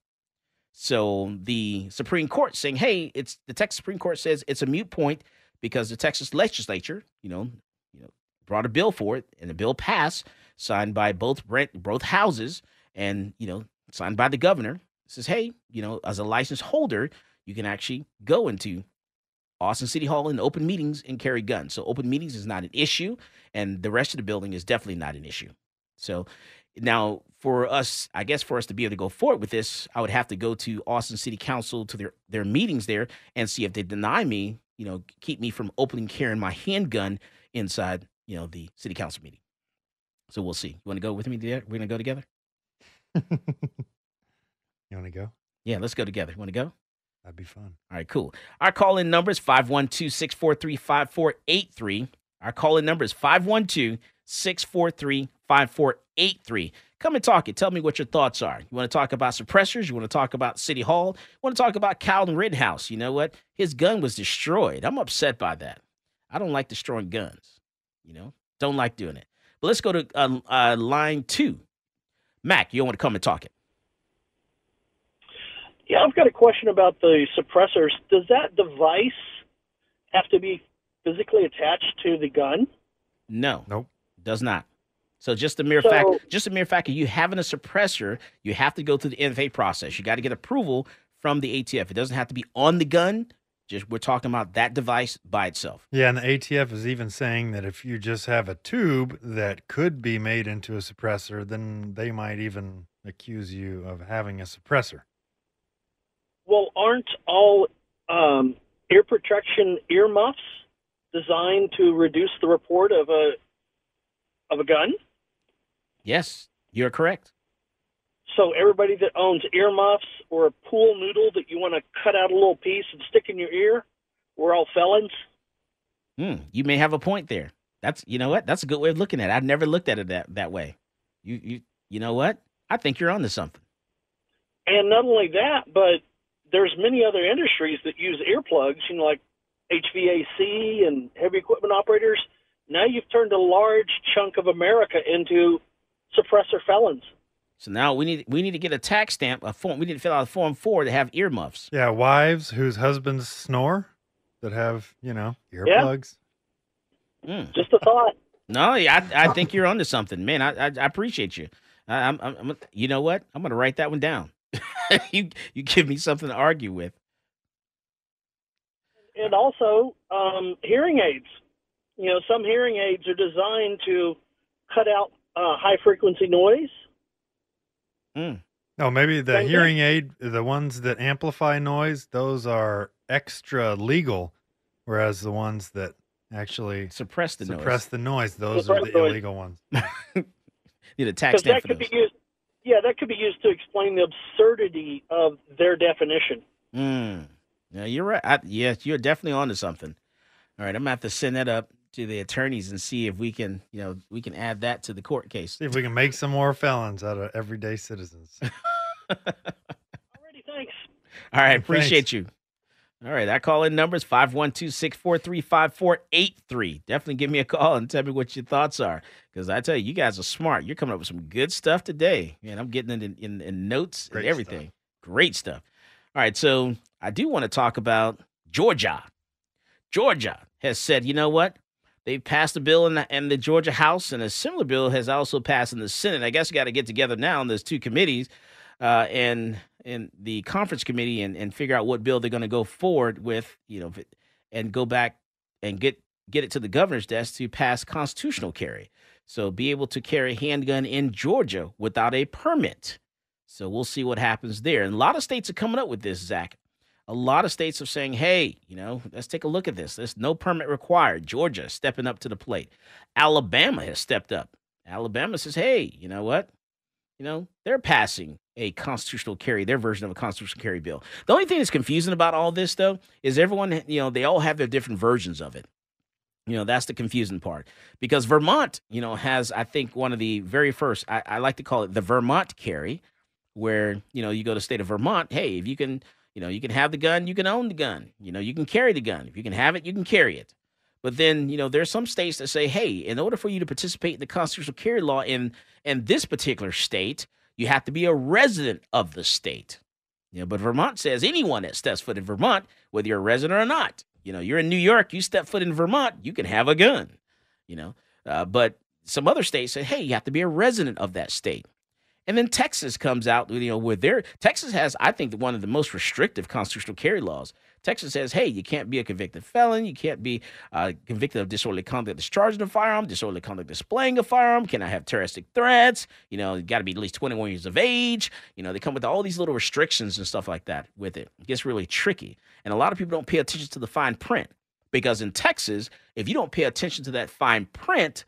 So the Supreme Court saying, hey, it's the Texas Supreme Court says it's a mute point because the Texas legislature, you know, you know, brought a bill for it, and the bill passed, signed by both both houses, and you know, signed by the governor. Says, hey, you know, as a license holder, you can actually go into Austin City Hall in open meetings and carry guns. So open meetings is not an issue, and the rest of the building is definitely not an issue. So now for us, I guess for us to be able to go forward with this, I would have to go to Austin City Council to their their meetings there and see if they deny me, you know, keep me from opening carrying my handgun inside, you know, the city council meeting. So we'll see. You want to go with me there? We're gonna go together. [laughs] You want to go? Yeah, let's go together. You Want to go? That'd be fun. All right, cool. Our call in number is 512 643 5483. Our call in number is 512 643 5483. Come and talk it. Tell me what your thoughts are. You want to talk about suppressors? You want to talk about City Hall? You want to talk about Calvin Rittenhouse? You know what? His gun was destroyed. I'm upset by that. I don't like destroying guns. You know, don't like doing it. But let's go to uh, uh, line two. Mac, you want to come and talk it? Yeah, I've got a question about the suppressors. Does that device have to be physically attached to the gun? No. Nope. Does not. So just the mere So- fact, just the mere fact of you having a suppressor, you have to go through the NFA process. You got to get approval from the ATF. It doesn't have to be on the gun. Just we're talking about that device by itself. Yeah, and the ATF is even saying that if you just have a tube that could be made into a suppressor, then they might even accuse you of having a suppressor. Well, aren't all um, ear protection earmuffs designed to reduce the report of a of a gun? Yes, you're correct. So everybody that owns earmuffs or a pool noodle that you want to cut out a little piece and stick in your ear, we're all felons. Hmm, you may have a point there. That's you know what? That's a good way of looking at it. I've never looked at it that that way. You you you know what? I think you're onto something. And not only that, but there's many other industries that use earplugs, you know, like HVAC and heavy equipment operators. Now you've turned a large chunk of America into suppressor felons. So now we need we need to get a tax stamp, a form. We need to fill out a form four to have earmuffs. Yeah, wives whose husbands snore that have you know earplugs. Mm. Just a thought. No, yeah, I, I think you're onto something, man. I I, I appreciate you. I, I'm, I'm, I'm, you know what? I'm gonna write that one down. [laughs] you you give me something to argue with. And also, um, hearing aids. You know, some hearing aids are designed to cut out uh, high frequency noise. Mm. No, maybe the Same thing. hearing aid, the ones that amplify noise, those are extra legal, whereas the ones that actually suppress the noise. suppress the noise, those Suppress are the noise. illegal ones. [laughs] Need a tax Because stamp that for could those. be used. Yeah, that could be used to explain the absurdity of their definition. Mm. Yeah, you're right. I, yes, you're definitely onto something. All right, I'm gonna have to send that up to the attorneys and see if we can, you know, we can add that to the court case. See if we can make some more felons out of everyday citizens. [laughs] Alrighty, thanks. All right, Thanks. appreciate you. All right, that call in number is 512 643 5483. Definitely give me a call and tell me what your thoughts are. Because I tell you, you guys are smart. You're coming up with some good stuff today. Man, I'm getting it in, in, in notes Great and everything. Great stuff. All right, so I do want to talk about Georgia. Georgia has said, you know what? They've passed a bill in the, in the Georgia House, and a similar bill has also passed in the Senate. I guess you got to get together now in those two committees uh, and and the conference committee and, and figure out what bill they're going to go forward with, you know, and go back and get get it to the governor's desk to pass constitutional carry. So be able to carry a handgun in Georgia without a permit. So we'll see what happens there. And a lot of states are coming up with this, Zach. A lot of states are saying, hey, you know, let's take a look at this. There's no permit required. Georgia stepping up to the plate. Alabama has stepped up. Alabama says, hey, you know what? You know, they're passing a constitutional carry, their version of a constitutional carry bill. The only thing that's confusing about all this, though, is everyone, you know, they all have their different versions of it. You know, that's the confusing part. Because Vermont, you know, has, I think, one of the very first, I, I like to call it the Vermont carry, where, you know, you go to state of Vermont, hey, if you can, you know, you can have the gun, you can own the gun. You know, you can carry the gun. If you can have it, you can carry it. But then, you know, there's some states that say, hey, in order for you to participate in the constitutional carry law in in this particular state, you have to be a resident of the state. You know, but Vermont says anyone that steps foot in Vermont, whether you're a resident or not, you know, you're in New York, you step foot in Vermont, you can have a gun. You know, uh, but some other states say, hey, you have to be a resident of that state. And then Texas comes out, you know, with their Texas has, I think, one of the most restrictive constitutional carry laws. Texas says, hey, you can't be a convicted felon, you can't be uh, convicted of disorderly conduct discharging a firearm, disorderly conduct displaying a firearm, cannot have terroristic threats, you know, you got to be at least 21 years of age. You know, they come with all these little restrictions and stuff like that with it. It gets really tricky. And a lot of people don't pay attention to the fine print because in Texas, if you don't pay attention to that fine print,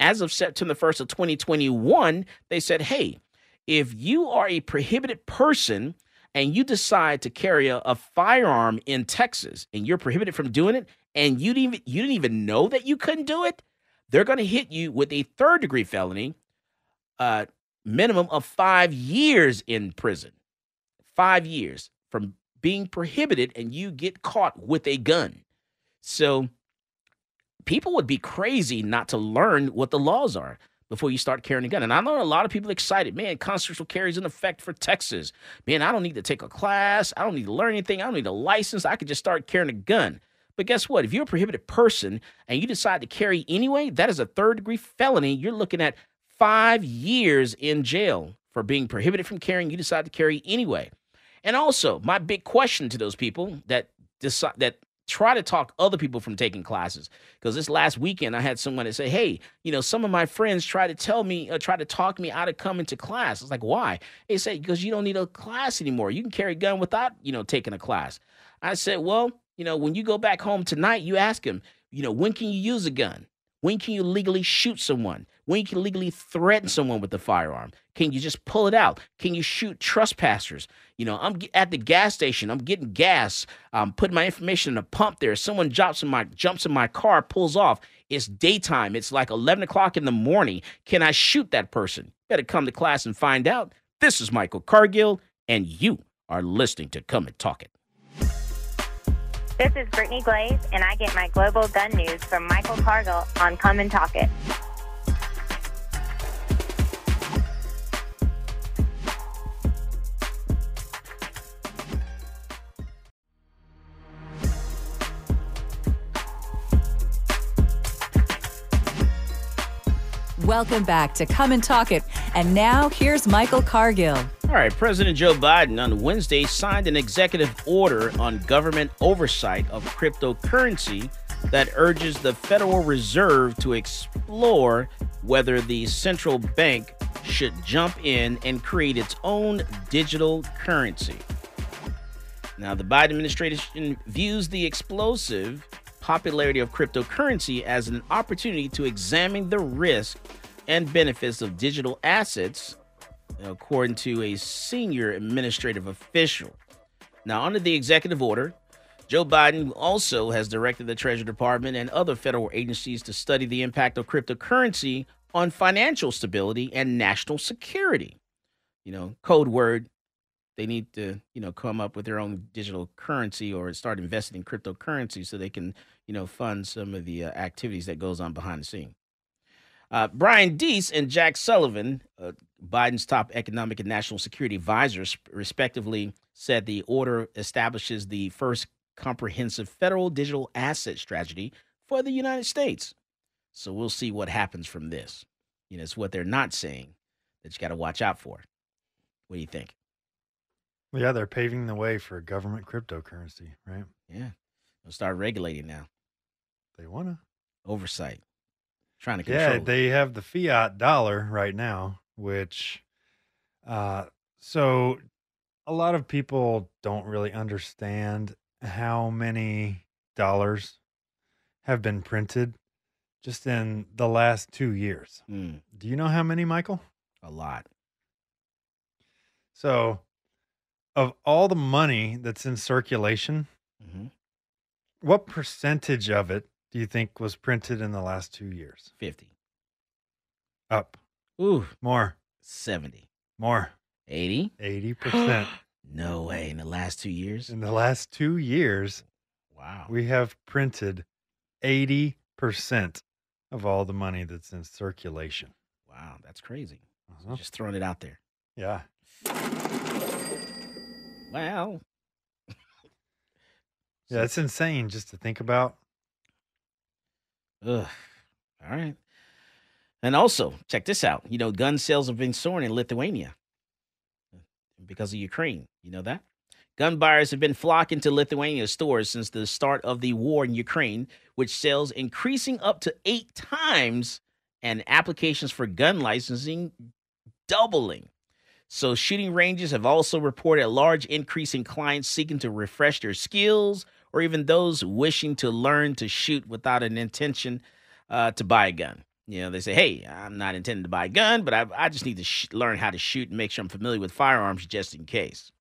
as of September 1st of 2021, they said, hey, if you are a prohibited person and you decide to carry a, a firearm in Texas and you're prohibited from doing it and you didn't even, you didn't even know that you couldn't do it, they're going to hit you with a third degree felony, uh, minimum of five years in prison. Five years from being prohibited and you get caught with a gun. So people would be crazy not to learn what the laws are before you start carrying a gun. And I know a lot of people excited. Man, constitutional carry is in effect for Texas. Man, I don't need to take a class. I don't need to learn anything. I don't need a license. I could just start carrying a gun. But guess what? If you're a prohibited person and you decide to carry anyway, that is a third degree felony. You're looking at five years in jail for being prohibited from carrying. You decide to carry anyway. And also, my big question to those people that decide that try to talk other people from taking classes because this last weekend i had someone that say hey you know some of my friends try to tell me uh, try to talk me out of coming to class. It's like why? They say because you don't need a class anymore. You can carry a gun without you know taking a class i said well you know when you go back home tonight you ask them you know when can you use a gun when can you legally shoot someone? When you can legally threaten someone with a firearm? Can you just pull it out? Can you shoot trespassers? You know i'm at the gas station i'm getting gas i'm putting my information in a pump there. Someone jumps in my jumps in my car pulls off. It's daytime. It's like 11 o'clock in the morning. Can i shoot that person? Better come to class and find out. This is michael cargill and you are listening to Come and Talk It. This is Brittany Glaze, and I get my global gun news from Michael Cargill on Come and Talk It. Welcome back to Come and Talk It. And now here's Michael Cargill. All right, President Joe Biden on Wednesday signed an executive order on government oversight of cryptocurrency that urges the Federal Reserve to explore whether the central bank should jump in and create its own digital currency. Now, the Biden administration views the explosive popularity of cryptocurrency as an opportunity to examine the risk and benefits of digital assets, according to a senior administrative official. Now, under the executive order, Joe Biden also has directed the Treasury Department and other federal agencies to study the impact of cryptocurrency on financial stability and national security. You know, code word, they need to, you know, come up with their own digital currency or start investing in cryptocurrency so they can, you know, fund some of the uh, activities that goes on behind the scene. Uh, Brian Deese and Jack Sullivan, uh, Biden's top economic and national security advisors, respectively, said the order establishes the first comprehensive federal digital asset strategy for the United States. So we'll see what happens from this. You know, it's what they're not saying that you got to watch out for. What do you think? Yeah, they're paving the way for government cryptocurrency, right? Yeah. They'll start regulating now. They want to. Oversight. Trying to control. Yeah, they have the fiat dollar right now, which, uh, so a lot of people don't really understand how many dollars have been printed just in the last two years. Mm, Do you know how many, Michael? a lot. So, of all the money that's in circulation, Mhm. what percentage of it do you think was printed in the last two years? 50. Up. Ooh. More. 70. More. 80? 80%. [gasps] no way. In the last two years? in the last two years, Wow. we have printed 80% of all the money that's in circulation. Wow. That's crazy. Uh-huh. Just throwing it out there. Yeah. Well, [laughs] Yeah, it's insane just to think about. Ugh. All right. And also, check this out. You know, gun sales have been soaring in Lithuania uh, because of Ukraine. You know that? Gun buyers have been flocking to Lithuania stores since the start of the war in Ukraine, which sales increasing up to eight times and applications for gun licensing doubling. So, shooting ranges have also reported a large increase in clients seeking to refresh their skills or even those wishing to learn to shoot without an intention uh, to buy a gun. You know, they say, hey, I'm not intending to buy a gun, but I, I just need to sh- learn how to shoot and make sure I'm familiar with firearms just in case.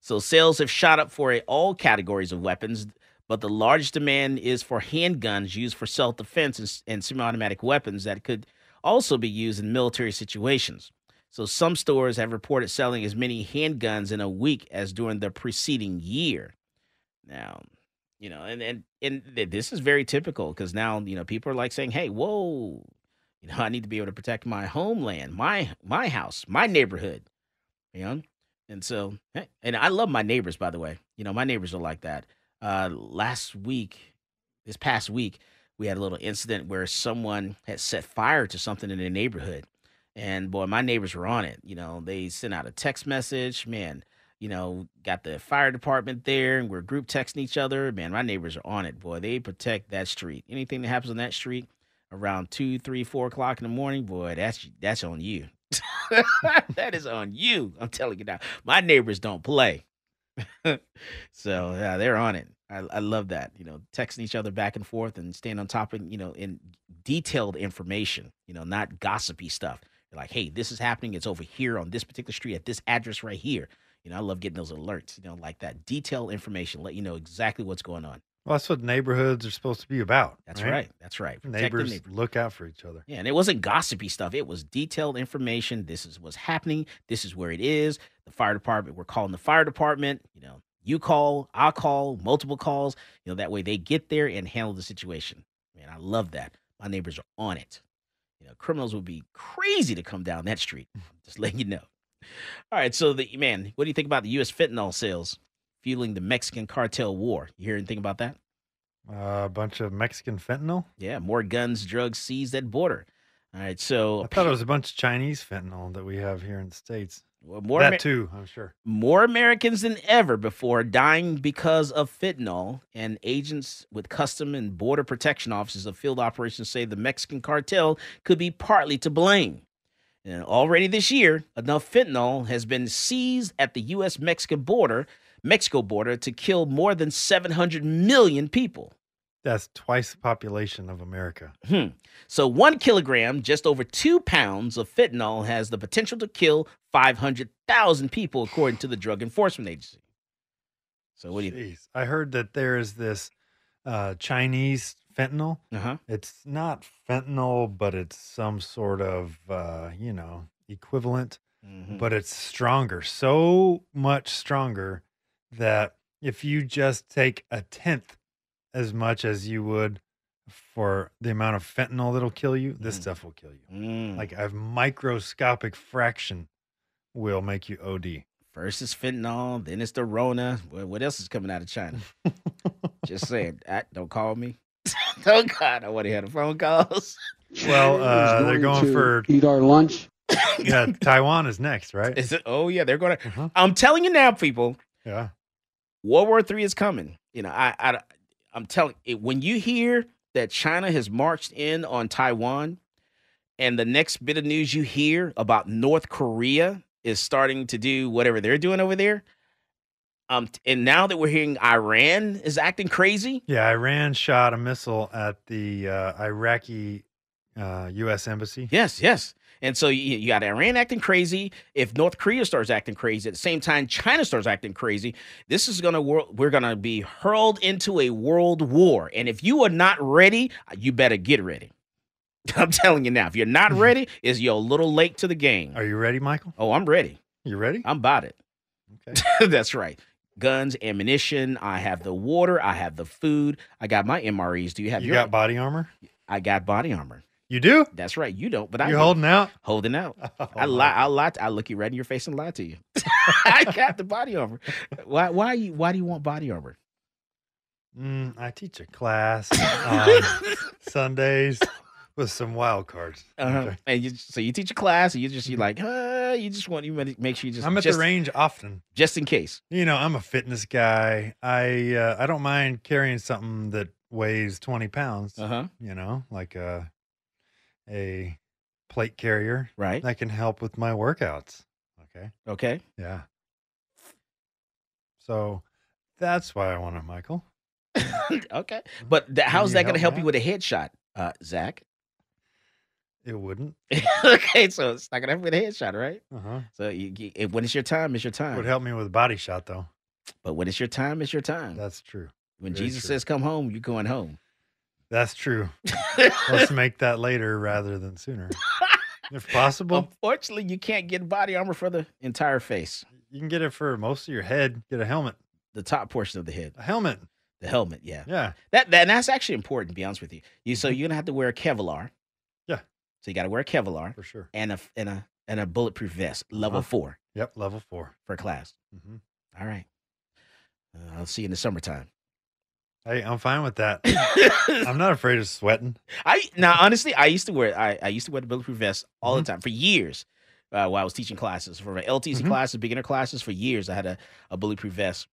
So, sales have shot up for all categories of weapons, but the largest demand is for handguns used for self defense and, and semi automatic weapons that could also be used in military situations. So some stores have reported selling as many handguns in a week as during the preceding year. Now, you know, and and and this is very typical because now you know people are like saying, "Hey, whoa, you know, I need to be able to protect my homeland, my my house, my neighborhood." You know, and so, hey, and I love my neighbors, by the way. You know, my neighbors are like that. Uh, last week, this past week, we had a little incident where someone had set fire to something in their neighborhood. And boy, my neighbors were on it. You know, they sent out a text message. Man, you know, got the fire department there and we're group texting each other. Man, my neighbors are on it. Boy, they protect that street. Anything that happens on that street around two, three, four o'clock in the morning, boy, that's that's on you. [laughs] that is on you. I'm telling you now. My neighbors don't play. [laughs] so yeah, they're on it. I, I love that. You know, texting each other back and forth and staying on top of, you know, in detailed information, you know, not gossipy stuff. Like, hey, this is happening. It's over here on this particular street at this address right here. You know, I love getting those alerts, you know, like that detailed information, let you know exactly what's going on. Well, that's what neighborhoods are supposed to be about. That's right. That's right. The Neighbors look out for each other. Yeah, and it wasn't gossipy stuff. It was detailed information. This is what's happening. This is where it is. The fire department, we're calling the fire department. You know, you call, I'll call, multiple calls. You know, that way they get there and handle the situation. Man, I love that. My neighbors are on it. You know, criminals would be crazy to come down that street. [laughs] Just letting you know. All right, so the man, what do you think about the U.S. fentanyl sales fueling the Mexican cartel war? You hear anything about that? Uh, a bunch of Mexican fentanyl. Yeah, more guns, drugs seized at border. All right, so I thought it was a bunch of Chinese fentanyl that we have here in the states. More that too, I'm sure. more Americans than ever before dying because of fentanyl, and agents with custom and border protection offices of field operations say the Mexican cartel could be partly to blame. And already this year, enough fentanyl has been seized at the U.S. Mexican border, Mexico border, to kill more than 700 million people. That's twice the population of America. Hmm. So one kilogram, just over two pounds of fentanyl, has the potential to kill 500,000 people, according to the Drug Enforcement Agency. So what do you? Jeez. I heard that there is this uh, Chinese fentanyl. Uh-huh. It's not fentanyl, but it's some sort of uh, you know equivalent, Mhm. but it's stronger, so much stronger that if you just take a tenth as much as you would for the amount of fentanyl that'll kill you, this stuff will kill you. Mm. Like a microscopic fraction will make you OD. First is fentanyl, then it's the Rona. What, else is coming out of China? Just [laughs] saying. Don't call me. [laughs] oh God, I want to hear the phone calls. Well, [laughs] uh, they're going for eat our lunch. [coughs] yeah. Taiwan is next, right? Is it? Oh yeah, they're going to. I'm telling you now, people. Yeah. World War Three is coming. You know, I, I, I'm telling it when you hear that China has marched in on Taiwan, and the next bit of news you hear about North Korea is starting to do whatever they're doing over there. Um, and now that we're hearing Iran is acting crazy, Yeah, Iran shot a missile at the uh, Iraqi uh, U.S. embassy. Yes, yes. And so you, you got Iran acting crazy. If North Korea starts acting crazy at the same time, China starts acting crazy. This is gonna we're gonna be hurled into a world war. And if you are not ready, uh, you better get ready. [laughs] I'm telling you now, if you're not [laughs] ready, is you're a little late to the game. Are you ready, Michael? Oh, I'm ready. You ready? I'm about it. Okay. [laughs] That's right. Guns, ammunition. I have the water. I have the food. I got my MREs. Do you have You your? got body armor? I got body armor. You do? That's right. You don't, but I You do. holding out? Holding out. [laughs] Oh, I lie. I lie. I look you right in your face and lie to you. [laughs] I got the body armor. Why? Why you? Why do you want body armor? Mm, I teach a class [laughs] on Sundays with some wild cards. Uh-huh. Okay. And you, so you teach a class, and you just you like, uh, you just want you make make sure you just. I'm at just, the range often. just in case. You know, I'm a fitness guy. I uh, I don't mind carrying something that weighs 20 pounds. Uh huh. You know, like a a plate carrier. Right. That can help with my workouts. Okay. Okay. Yeah. So that's why I want it, Michael. [laughs] okay. But th- how's you that going to help help me you with a headshot, uh, Zach? It wouldn't. [laughs] okay, so it's not going to help with a headshot, right? Uh huh. So you, you, if- when it's your time, it's your time. Would help me with a body shot though. But when it's your time, it's your time. That's true. when very Jesus true. says, "Come home," you're going home. That's true. Let's [laughs] make that later rather than sooner, [laughs] if possible. Unfortunately, you can't get body armor for the entire face. You can get it for most of your head. Get a helmet. The top portion of the head. A helmet. The helmet, yeah. Yeah. That, that that's actually important to be honest with you. You so you're gonna have to wear a Kevlar. Yeah. So you got to wear a Kevlar For sure. and a and a and a bulletproof vest, level Uh-huh. four Yep. Level four. for class. hmm All right. Uh, I'll see you in the summertime. Hey, I'm fine with that. [coughs] I'm not afraid of sweating. I now honestly, I used to wear I, I used to wear the bulletproof vest all Mhm. the time for years. Uh, while I was teaching classes for my LTC Mhm. classes, beginner classes for years, I had a, a bulletproof vest,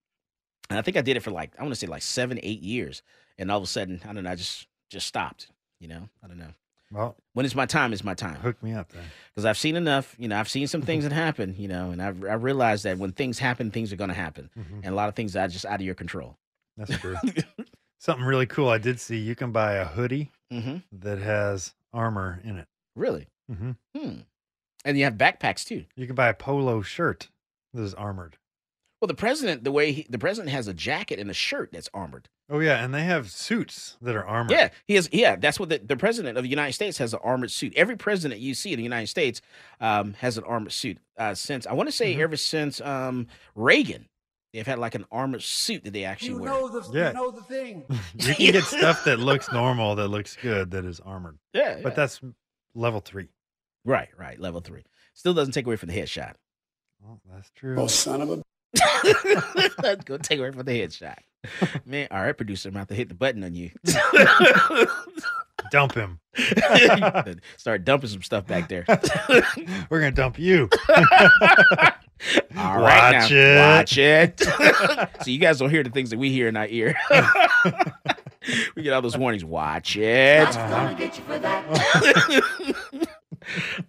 and I think I did it for like I want to say like seven, eight years, and all of a sudden, I don't know, I just just stopped. You know, I don't know. Well, When it's my time, it's my time. hook me up then. because I've seen enough. You know, I've seen some things that [laughs] happen. You know, and I've I realized that when things happen, things are going to happen, Mhm. and a lot of things are just out of your control. That's true. [laughs] Something really cool I did see. You can buy a hoodie hmm that has armor in it. Really? hmm Hmm. And you have backpacks too. You can buy a polo shirt that is armored. Well, the president, the way he, the president has a jacket and a shirt that's armored. Oh yeah, and they have suits that are armored. Yeah, he has. Yeah, that's what the, the president of the United States has an armored suit. Every president you see in the United States um, has an armored suit. Uh, since I want to say Mm-hmm. ever since um, Reagan, they've had like an armored suit that they actually wear. the Yeah. know the thing. [laughs] You can get stuff that looks normal, that looks good, that is armored. Yeah, But that's level three. Right, right. Level three still doesn't take away from the headshot. Well, that's true. Oh, son of a. Let's [laughs] go take away from the headshot. Man, all right, producer, I'm about to hit the button on you. [laughs] Dump him. [laughs] [laughs] Start dumping some stuff back there. [laughs] We're gonna dump you. All right, Watch now, it. Watch it. so you guys don't hear the things that we hear in our ear. we get all those warnings. Watch it.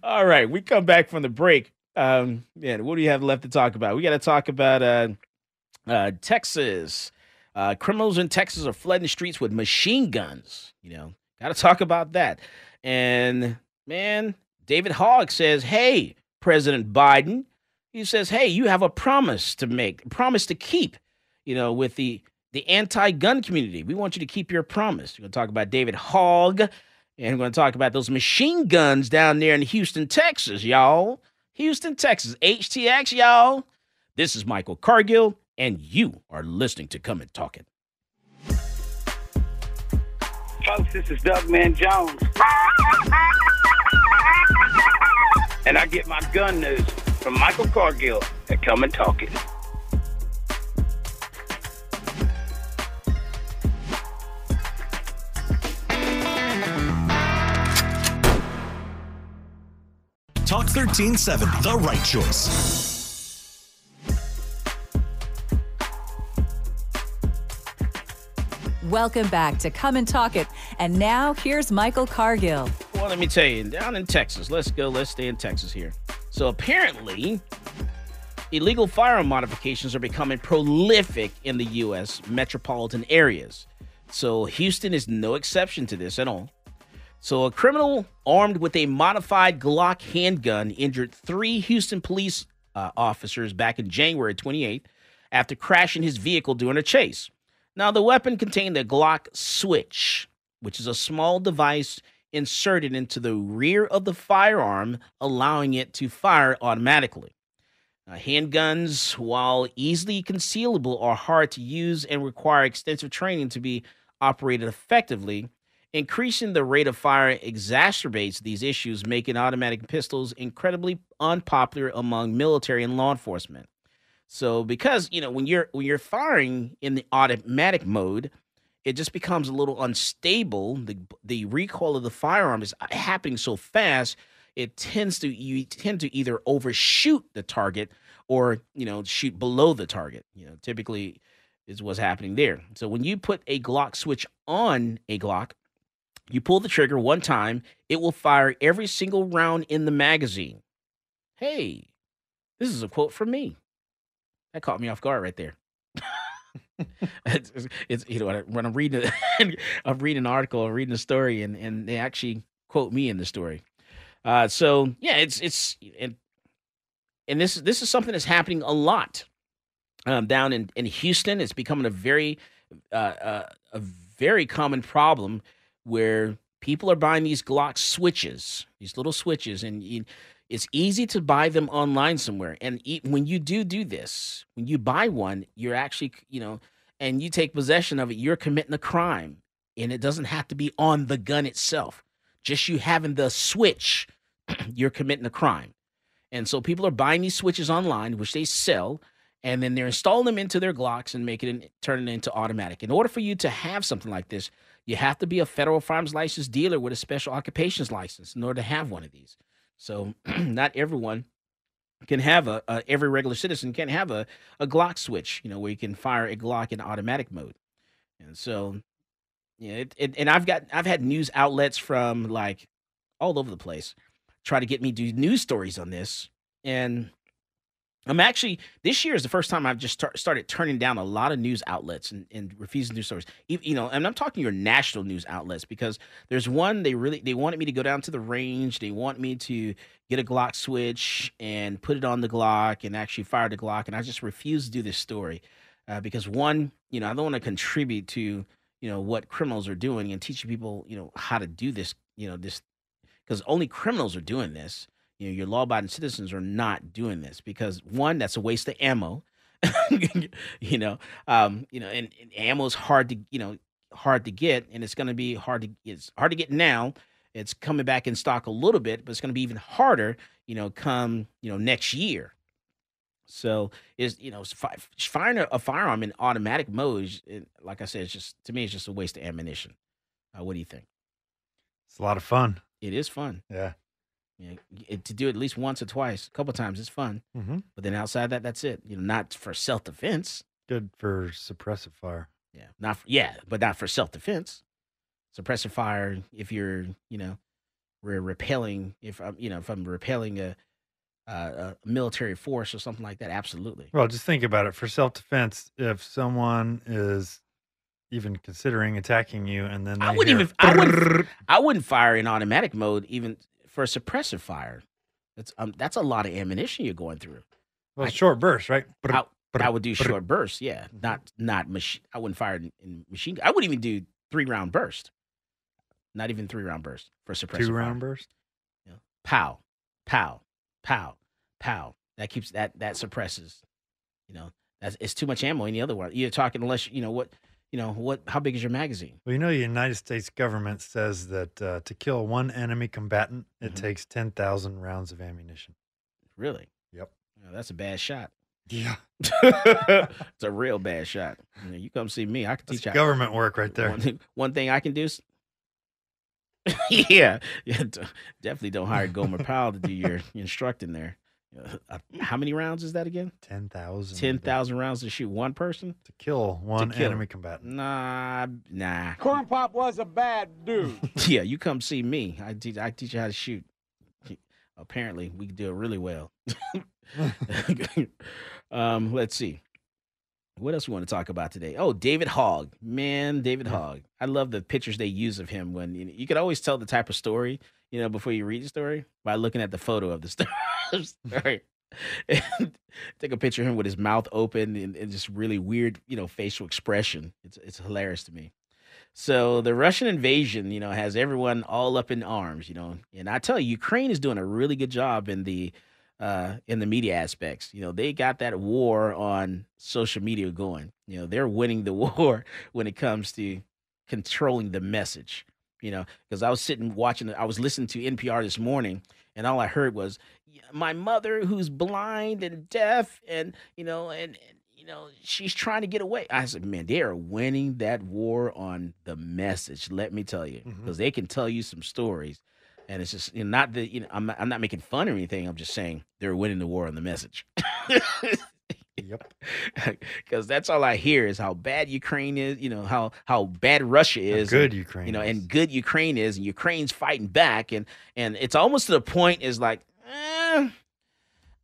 all right, we come back from the break. Um, man, what do you have left to talk about? We got to talk about uh, uh, Texas. Uh, criminals in Texas are flooding the streets with machine guns. You know, got to talk about that. And man, David Hogg says, "Hey, President Biden." he says, "Hey, you have a promise to make, a promise to keep, you know, with the the anti-gun community. We want you to keep your promise." We're going to talk about David Hogg, and we're going to talk about those machine guns down there in Houston, Texas, y'all. Houston, Texas, HTX, y'all. This is Michael Cargill, and you are listening to Come and Talk It. Folks, this is Doug Man Jones. And I get my gun news from Michael Cargill at Come and Talk It. Talk 1370, the right choice. Welcome back to Come and Talk It. And now here's Michael Cargill. Well, let me tell you, down in Texas, let's go, let's stay in Texas here. So apparently, illegal firearm modifications are becoming prolific in the U.S. metropolitan areas. So Houston is no exception to this at all. So a criminal armed with a modified Glock handgun injured three Houston police uh, officers back in January 28th after crashing his vehicle during a chase. Now, the weapon contained a Glock switch, which is a small device inserted into the rear of the firearm, allowing it to fire automatically. Uh, handguns, while easily concealable, are hard to use and require extensive training to be operated effectively. Increasing the rate of fire exacerbates these issues, making automatic pistols incredibly unpopular among military and law enforcement. So because, you know, when you're when you're firing in the automatic mode, it just becomes a little unstable. The the recoil of the firearm is uh, happening so fast, it tends to you tend to either overshoot the target or, you know, shoot below the target. You know, typically is what's happening there. So when you put a Glock switch on a Glock, you pull the trigger one time, it will fire every single round in the magazine. Hey, this is a quote from me. That caught me off guard right there. [laughs] it's, it's- you know when I'm reading [laughs] I'm reading an article, I'm reading a story, and and they actually quote me in the story. Uh, so yeah, it's it's and and this this is something that's happening a lot um, down in in Houston. It's becoming a very uh, uh, a very common problem where people are buying these Glock switches, these little switches, and you, it's easy to buy them online somewhere. And when you do do this, when you buy one, you're actually, you know, and you take possession of it, you're committing a crime. And it doesn't have to be on the gun itself. Just you having the switch, [clears throat] you're committing a crime. And so people are buying these switches online, which they sell, and then they're installing them into their Glocks and making it turn it into automatic. In order for you to have something like this, you have to be a federal firearms license dealer with a special occupations license in order to have one of these. So [clears throat] not everyone can have a, a every regular citizen can't have a, a Glock switch, you know, where you can fire a Glock in automatic mode. And so yeah, it, it, and I've got I've had news outlets from like all over the place try to get me do news stories on this. And I'm actually this year is the first time I've just start, started turning down a lot of news outlets and, and refusing news stories. You know, and I'm talking your national news outlets because there's one they really they wanted me to go down to the range. They want me to get a Glock switch and put it on the Glock and actually fire the Glock, and I just refuse to do this story uh, because one, you know, I don't want to contribute to you know what criminals are doing and teaching people you know how to do this. You know this because only criminals are doing this you know your law-abiding citizens are not doing this because one that's a waste of ammo [laughs] you know um you know and, and ammo is hard to you know hard to get and it's going to be hard to it's hard to get now. It's coming back in stock a little bit but it's going to be even harder you know come you know next year. So is you know fi- firing a, a firearm in automatic mode is, it- like i said it's just to me it's just a waste of ammunition. Uh, what do you think? It's a lot of fun. it is fun. Yeah. You know, to do it at least once or twice, a couple times, it's fun. Mhm. But then outside that, that's it. You know, not for self defense. Good for suppressive fire. Yeah, not for, yeah, but not for self defense. Suppressive fire. If you're, you know, we're repelling. If I'm, you know, if I'm repelling a, a, a military force or something like that, absolutely. Well, just think about it. For self defense, if someone is even considering attacking you and then I wouldn't hear even. I wouldn't. I wouldn't fire in automatic mode even for a suppressive fire. That's um. That's a lot of ammunition you're going through. Well, short burst, right? I, I would do short bursts, yeah. Not not machine. I wouldn't fire in, in machine. I wouldn't even do three round burst. Not even three round burst for suppressive two fire. round burst. Pow, pow, pow, pow. That keeps that that suppresses. You know, that's it's too much ammo. Any other one, you're talking unless you know what you know what. How big is your magazine? Well, you know, the United States government says that uh, to kill one enemy combatant, it Mm-hmm. takes 10,000 rounds of ammunition. Really? Yep. That's a bad shot. Yeah. [laughs] it's a real bad shot. You, know, you come see me. I can That's teach you. government work right there. One, thing- one thing I can do is, [laughs] yeah, yeah, definitely don't hire Gomer Powell to do your [laughs] instructing there. [laughs] Uh, how many rounds is that again? 10,000. Ten thousand rounds to shoot one person To kill one kill. enemy combatant. Nah, nah. Corn Pop was a bad dude. [laughs] Yeah, you come see me. I teach. I teach you how to shoot. Apparently, we can do it really well. [laughs] um, let's see. What else we want to talk about today? Oh, David Hogg, man, David Hogg. I love the pictures they use of him when you, know, you can always tell the type of story, you know, before you read the story by looking at the photo of the [laughs] story. [laughs] And take a picture of him with his mouth open and, and just really weird, you know, facial expression. It's it's hilarious to me. So the Russian invasion, you know, has everyone all up in arms, you know. And I tell you, Ukraine is doing a really good job in the uh in the media aspects. You know, they got that war on social media going. You know, they're winning the [laughs] war when it comes to controlling the message. You know, because I was sitting watching, I was listening to NPR this morning, and all I heard was my mother who's blind and deaf, and you know, and, and you know, she's trying to get away. I said, man, they are winning that war on the message. Let me tell you, mm-hmm. because they can tell you some stories, and it's just you know, not that you know, I'm not, I'm not making fun or anything. I'm just saying they're winning the war on the message. [laughs] Yep. [laughs] Because that's all I hear is how bad Ukraine is. You know how how bad Russia is. good and, Ukraine You know, and good Ukraine is, and Ukraine's fighting back, and and it's almost to the point is like, eh,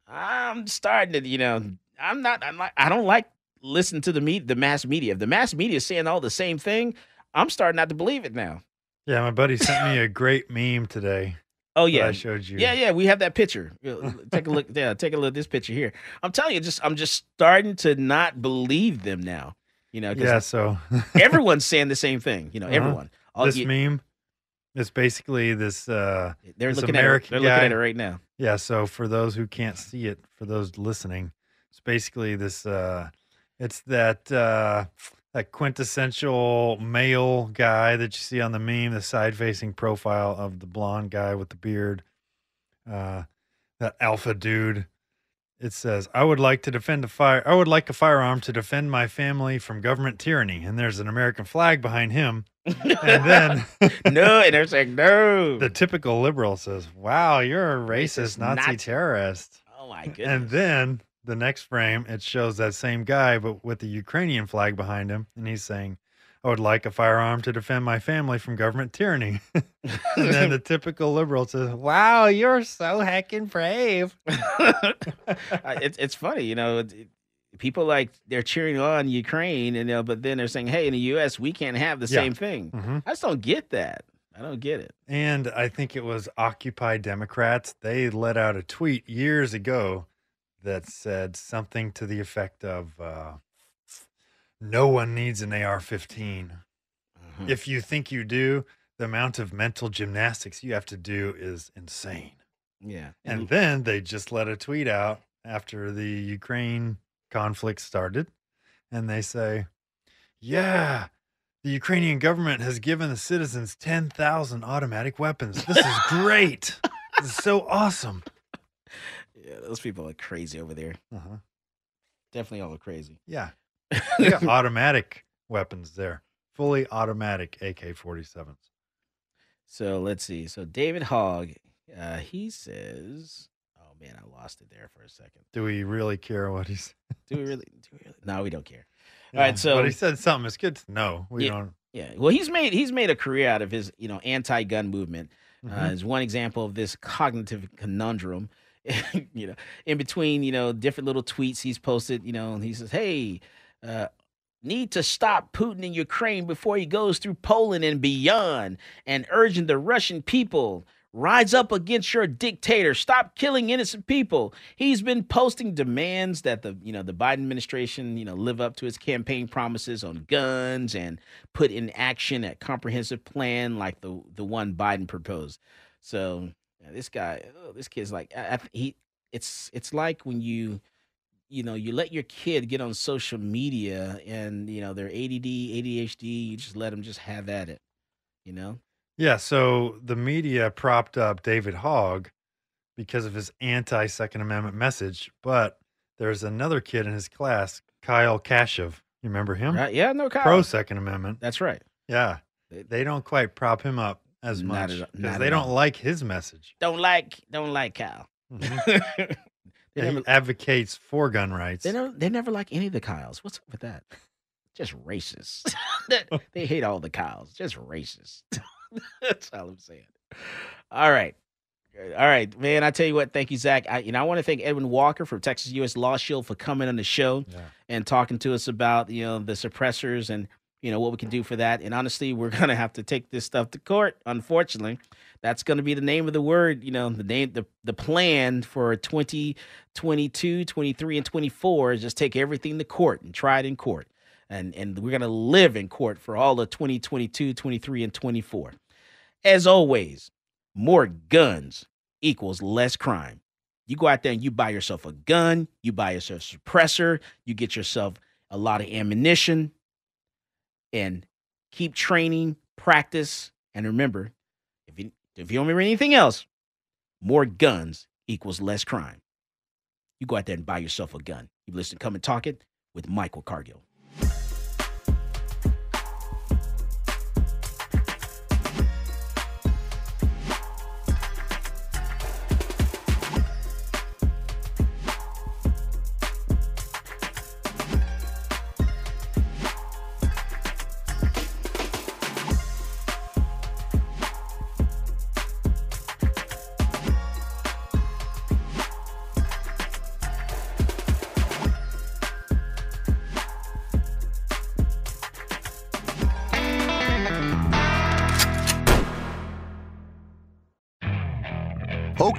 I'm starting to, you know, I'm not, I'm not, I don't like listening to the me the mass media. If the mass media is saying all the same thing, I'm starting not to believe it now. Yeah, my buddy sent me a great meme today. Oh yeah, I showed you. Yeah, yeah, we have that picture. [laughs] Take a look. Yeah, take a look at this picture here. I'm telling you, just I'm just starting to not believe them now. You know, Yeah, so [laughs] everyone's saying the same thing. You know, Uh-huh. everyone. All this you- meme is basically this. Uh, They're this looking at it- American they're looking guy. at it right now. Yeah. So for those who can't see it, for those listening, it's basically this. Uh, it's that uh, that quintessential male guy that you see on the meme, the side-facing profile of the blonde guy with the beard, uh, that alpha dude. It says, "I would like to defend a fire. I would like a firearm to defend my family from government tyranny." And there's an American flag behind him. [laughs] and then [laughs] no, and they're saying no. The typical liberal says, "Wow, you're a racist, Racist Nazi Nazi. terrorist." Oh my goodness. And then the next frame, it shows that same guy, but with the Ukrainian flag behind him, and he's saying, I would like a firearm to defend my family from government tyranny. [laughs] and then the typical liberal says, Wow, you're so heckin' brave. [laughs] It's it's funny, you know. People like they're cheering on Ukraine, and you know, but then they're saying, "Hey, in the U.S., we can't have the Yeah. same thing." Mhm. I just don't get that. I don't get it. And I think it was Occupy Democrats. They let out a tweet years ago that said something to the effect of uh, no one needs an AR 15. Hmm. If you think you do, the amount of mental gymnastics you have to do is insane. Yeah, And then they just let a tweet out after the Ukraine conflict started. And they say, yeah, the Ukrainian government has given the citizens 10,000 automatic weapons. This is [laughs] great. this is so awesome. Yeah, those people are crazy over there. Uh-huh. Definitely all crazy. Yeah. [laughs] They got automatic weapons there, fully automatic AK 47s. So let's see. So David Hogg, uh, he says, "Oh man, I lost it there for a second. Do we really care what he's. Do we really? [laughs] Do we really? No, we don't care. All right, so But he said something. It's good to know. We yeah, don't. Yeah. Well, he's made he's made a career out of his you know anti-gun movement. Uh, Mhm. is one example of this cognitive conundrum. [laughs] you know, in between you know different little tweets he's posted. You know, and he says, "Hey, uh, need to stop Putin in Ukraine before he goes through Poland and beyond, and urging the Russian people." Rise up against your dictator. Stop killing innocent people. He's been posting demands that the you know the Biden administration you know live up to its campaign promises on guns and put in action a comprehensive plan like the the one Biden proposed. So yeah, this guy, oh, this kid's like I, I, he. It's it's like when you you know you let your kid get on social media and you know they're ADD, ADHD. You just let them just have at it. You know. Yeah, so the media propped up David Hogg because of his anti Second Amendment message, but there's another kid in his class, Kyle Kashuv. You remember him? Right? Yeah, no, Kyle. Pro Second Amendment. That's right. Yeah, they don't quite prop him up as much because they don't all. like his message. Don't like don't like Kyle. Mhm. They [laughs] Yeah, he never- advocates for gun rights. They never, they never like any of the Kyles. What's up with that? Just racist. [laughs] That- [laughs] they hate all the Kyles. Just racist. That's all I'm saying. All right. All right, man. I tell you what, thank you, Zach. I, you know, I want to thank Edwin Walker from Texas U.S. Law Shield for coming on the show and talking to us about you know the suppressors and you know what we can do for that. And honestly, we're [laughs] gonna have to take this stuff to court. Unfortunately, that's gonna be the name of the word. You know, the name, the the plan for 2022, 23, and 24 is just take everything to court and try it in court. And and we're gonna live in court for all of 2022, 23, and 24. As always, more guns equals less crime. You go out there and you buy yourself a gun, you buy yourself a suppressor, you get yourself a lot of ammunition, and keep training, practice, and remember, if you if you don't remember anything else, more guns equals less crime. You go out there and buy yourself a gun. You listen, come and talk it with Michael Cargill.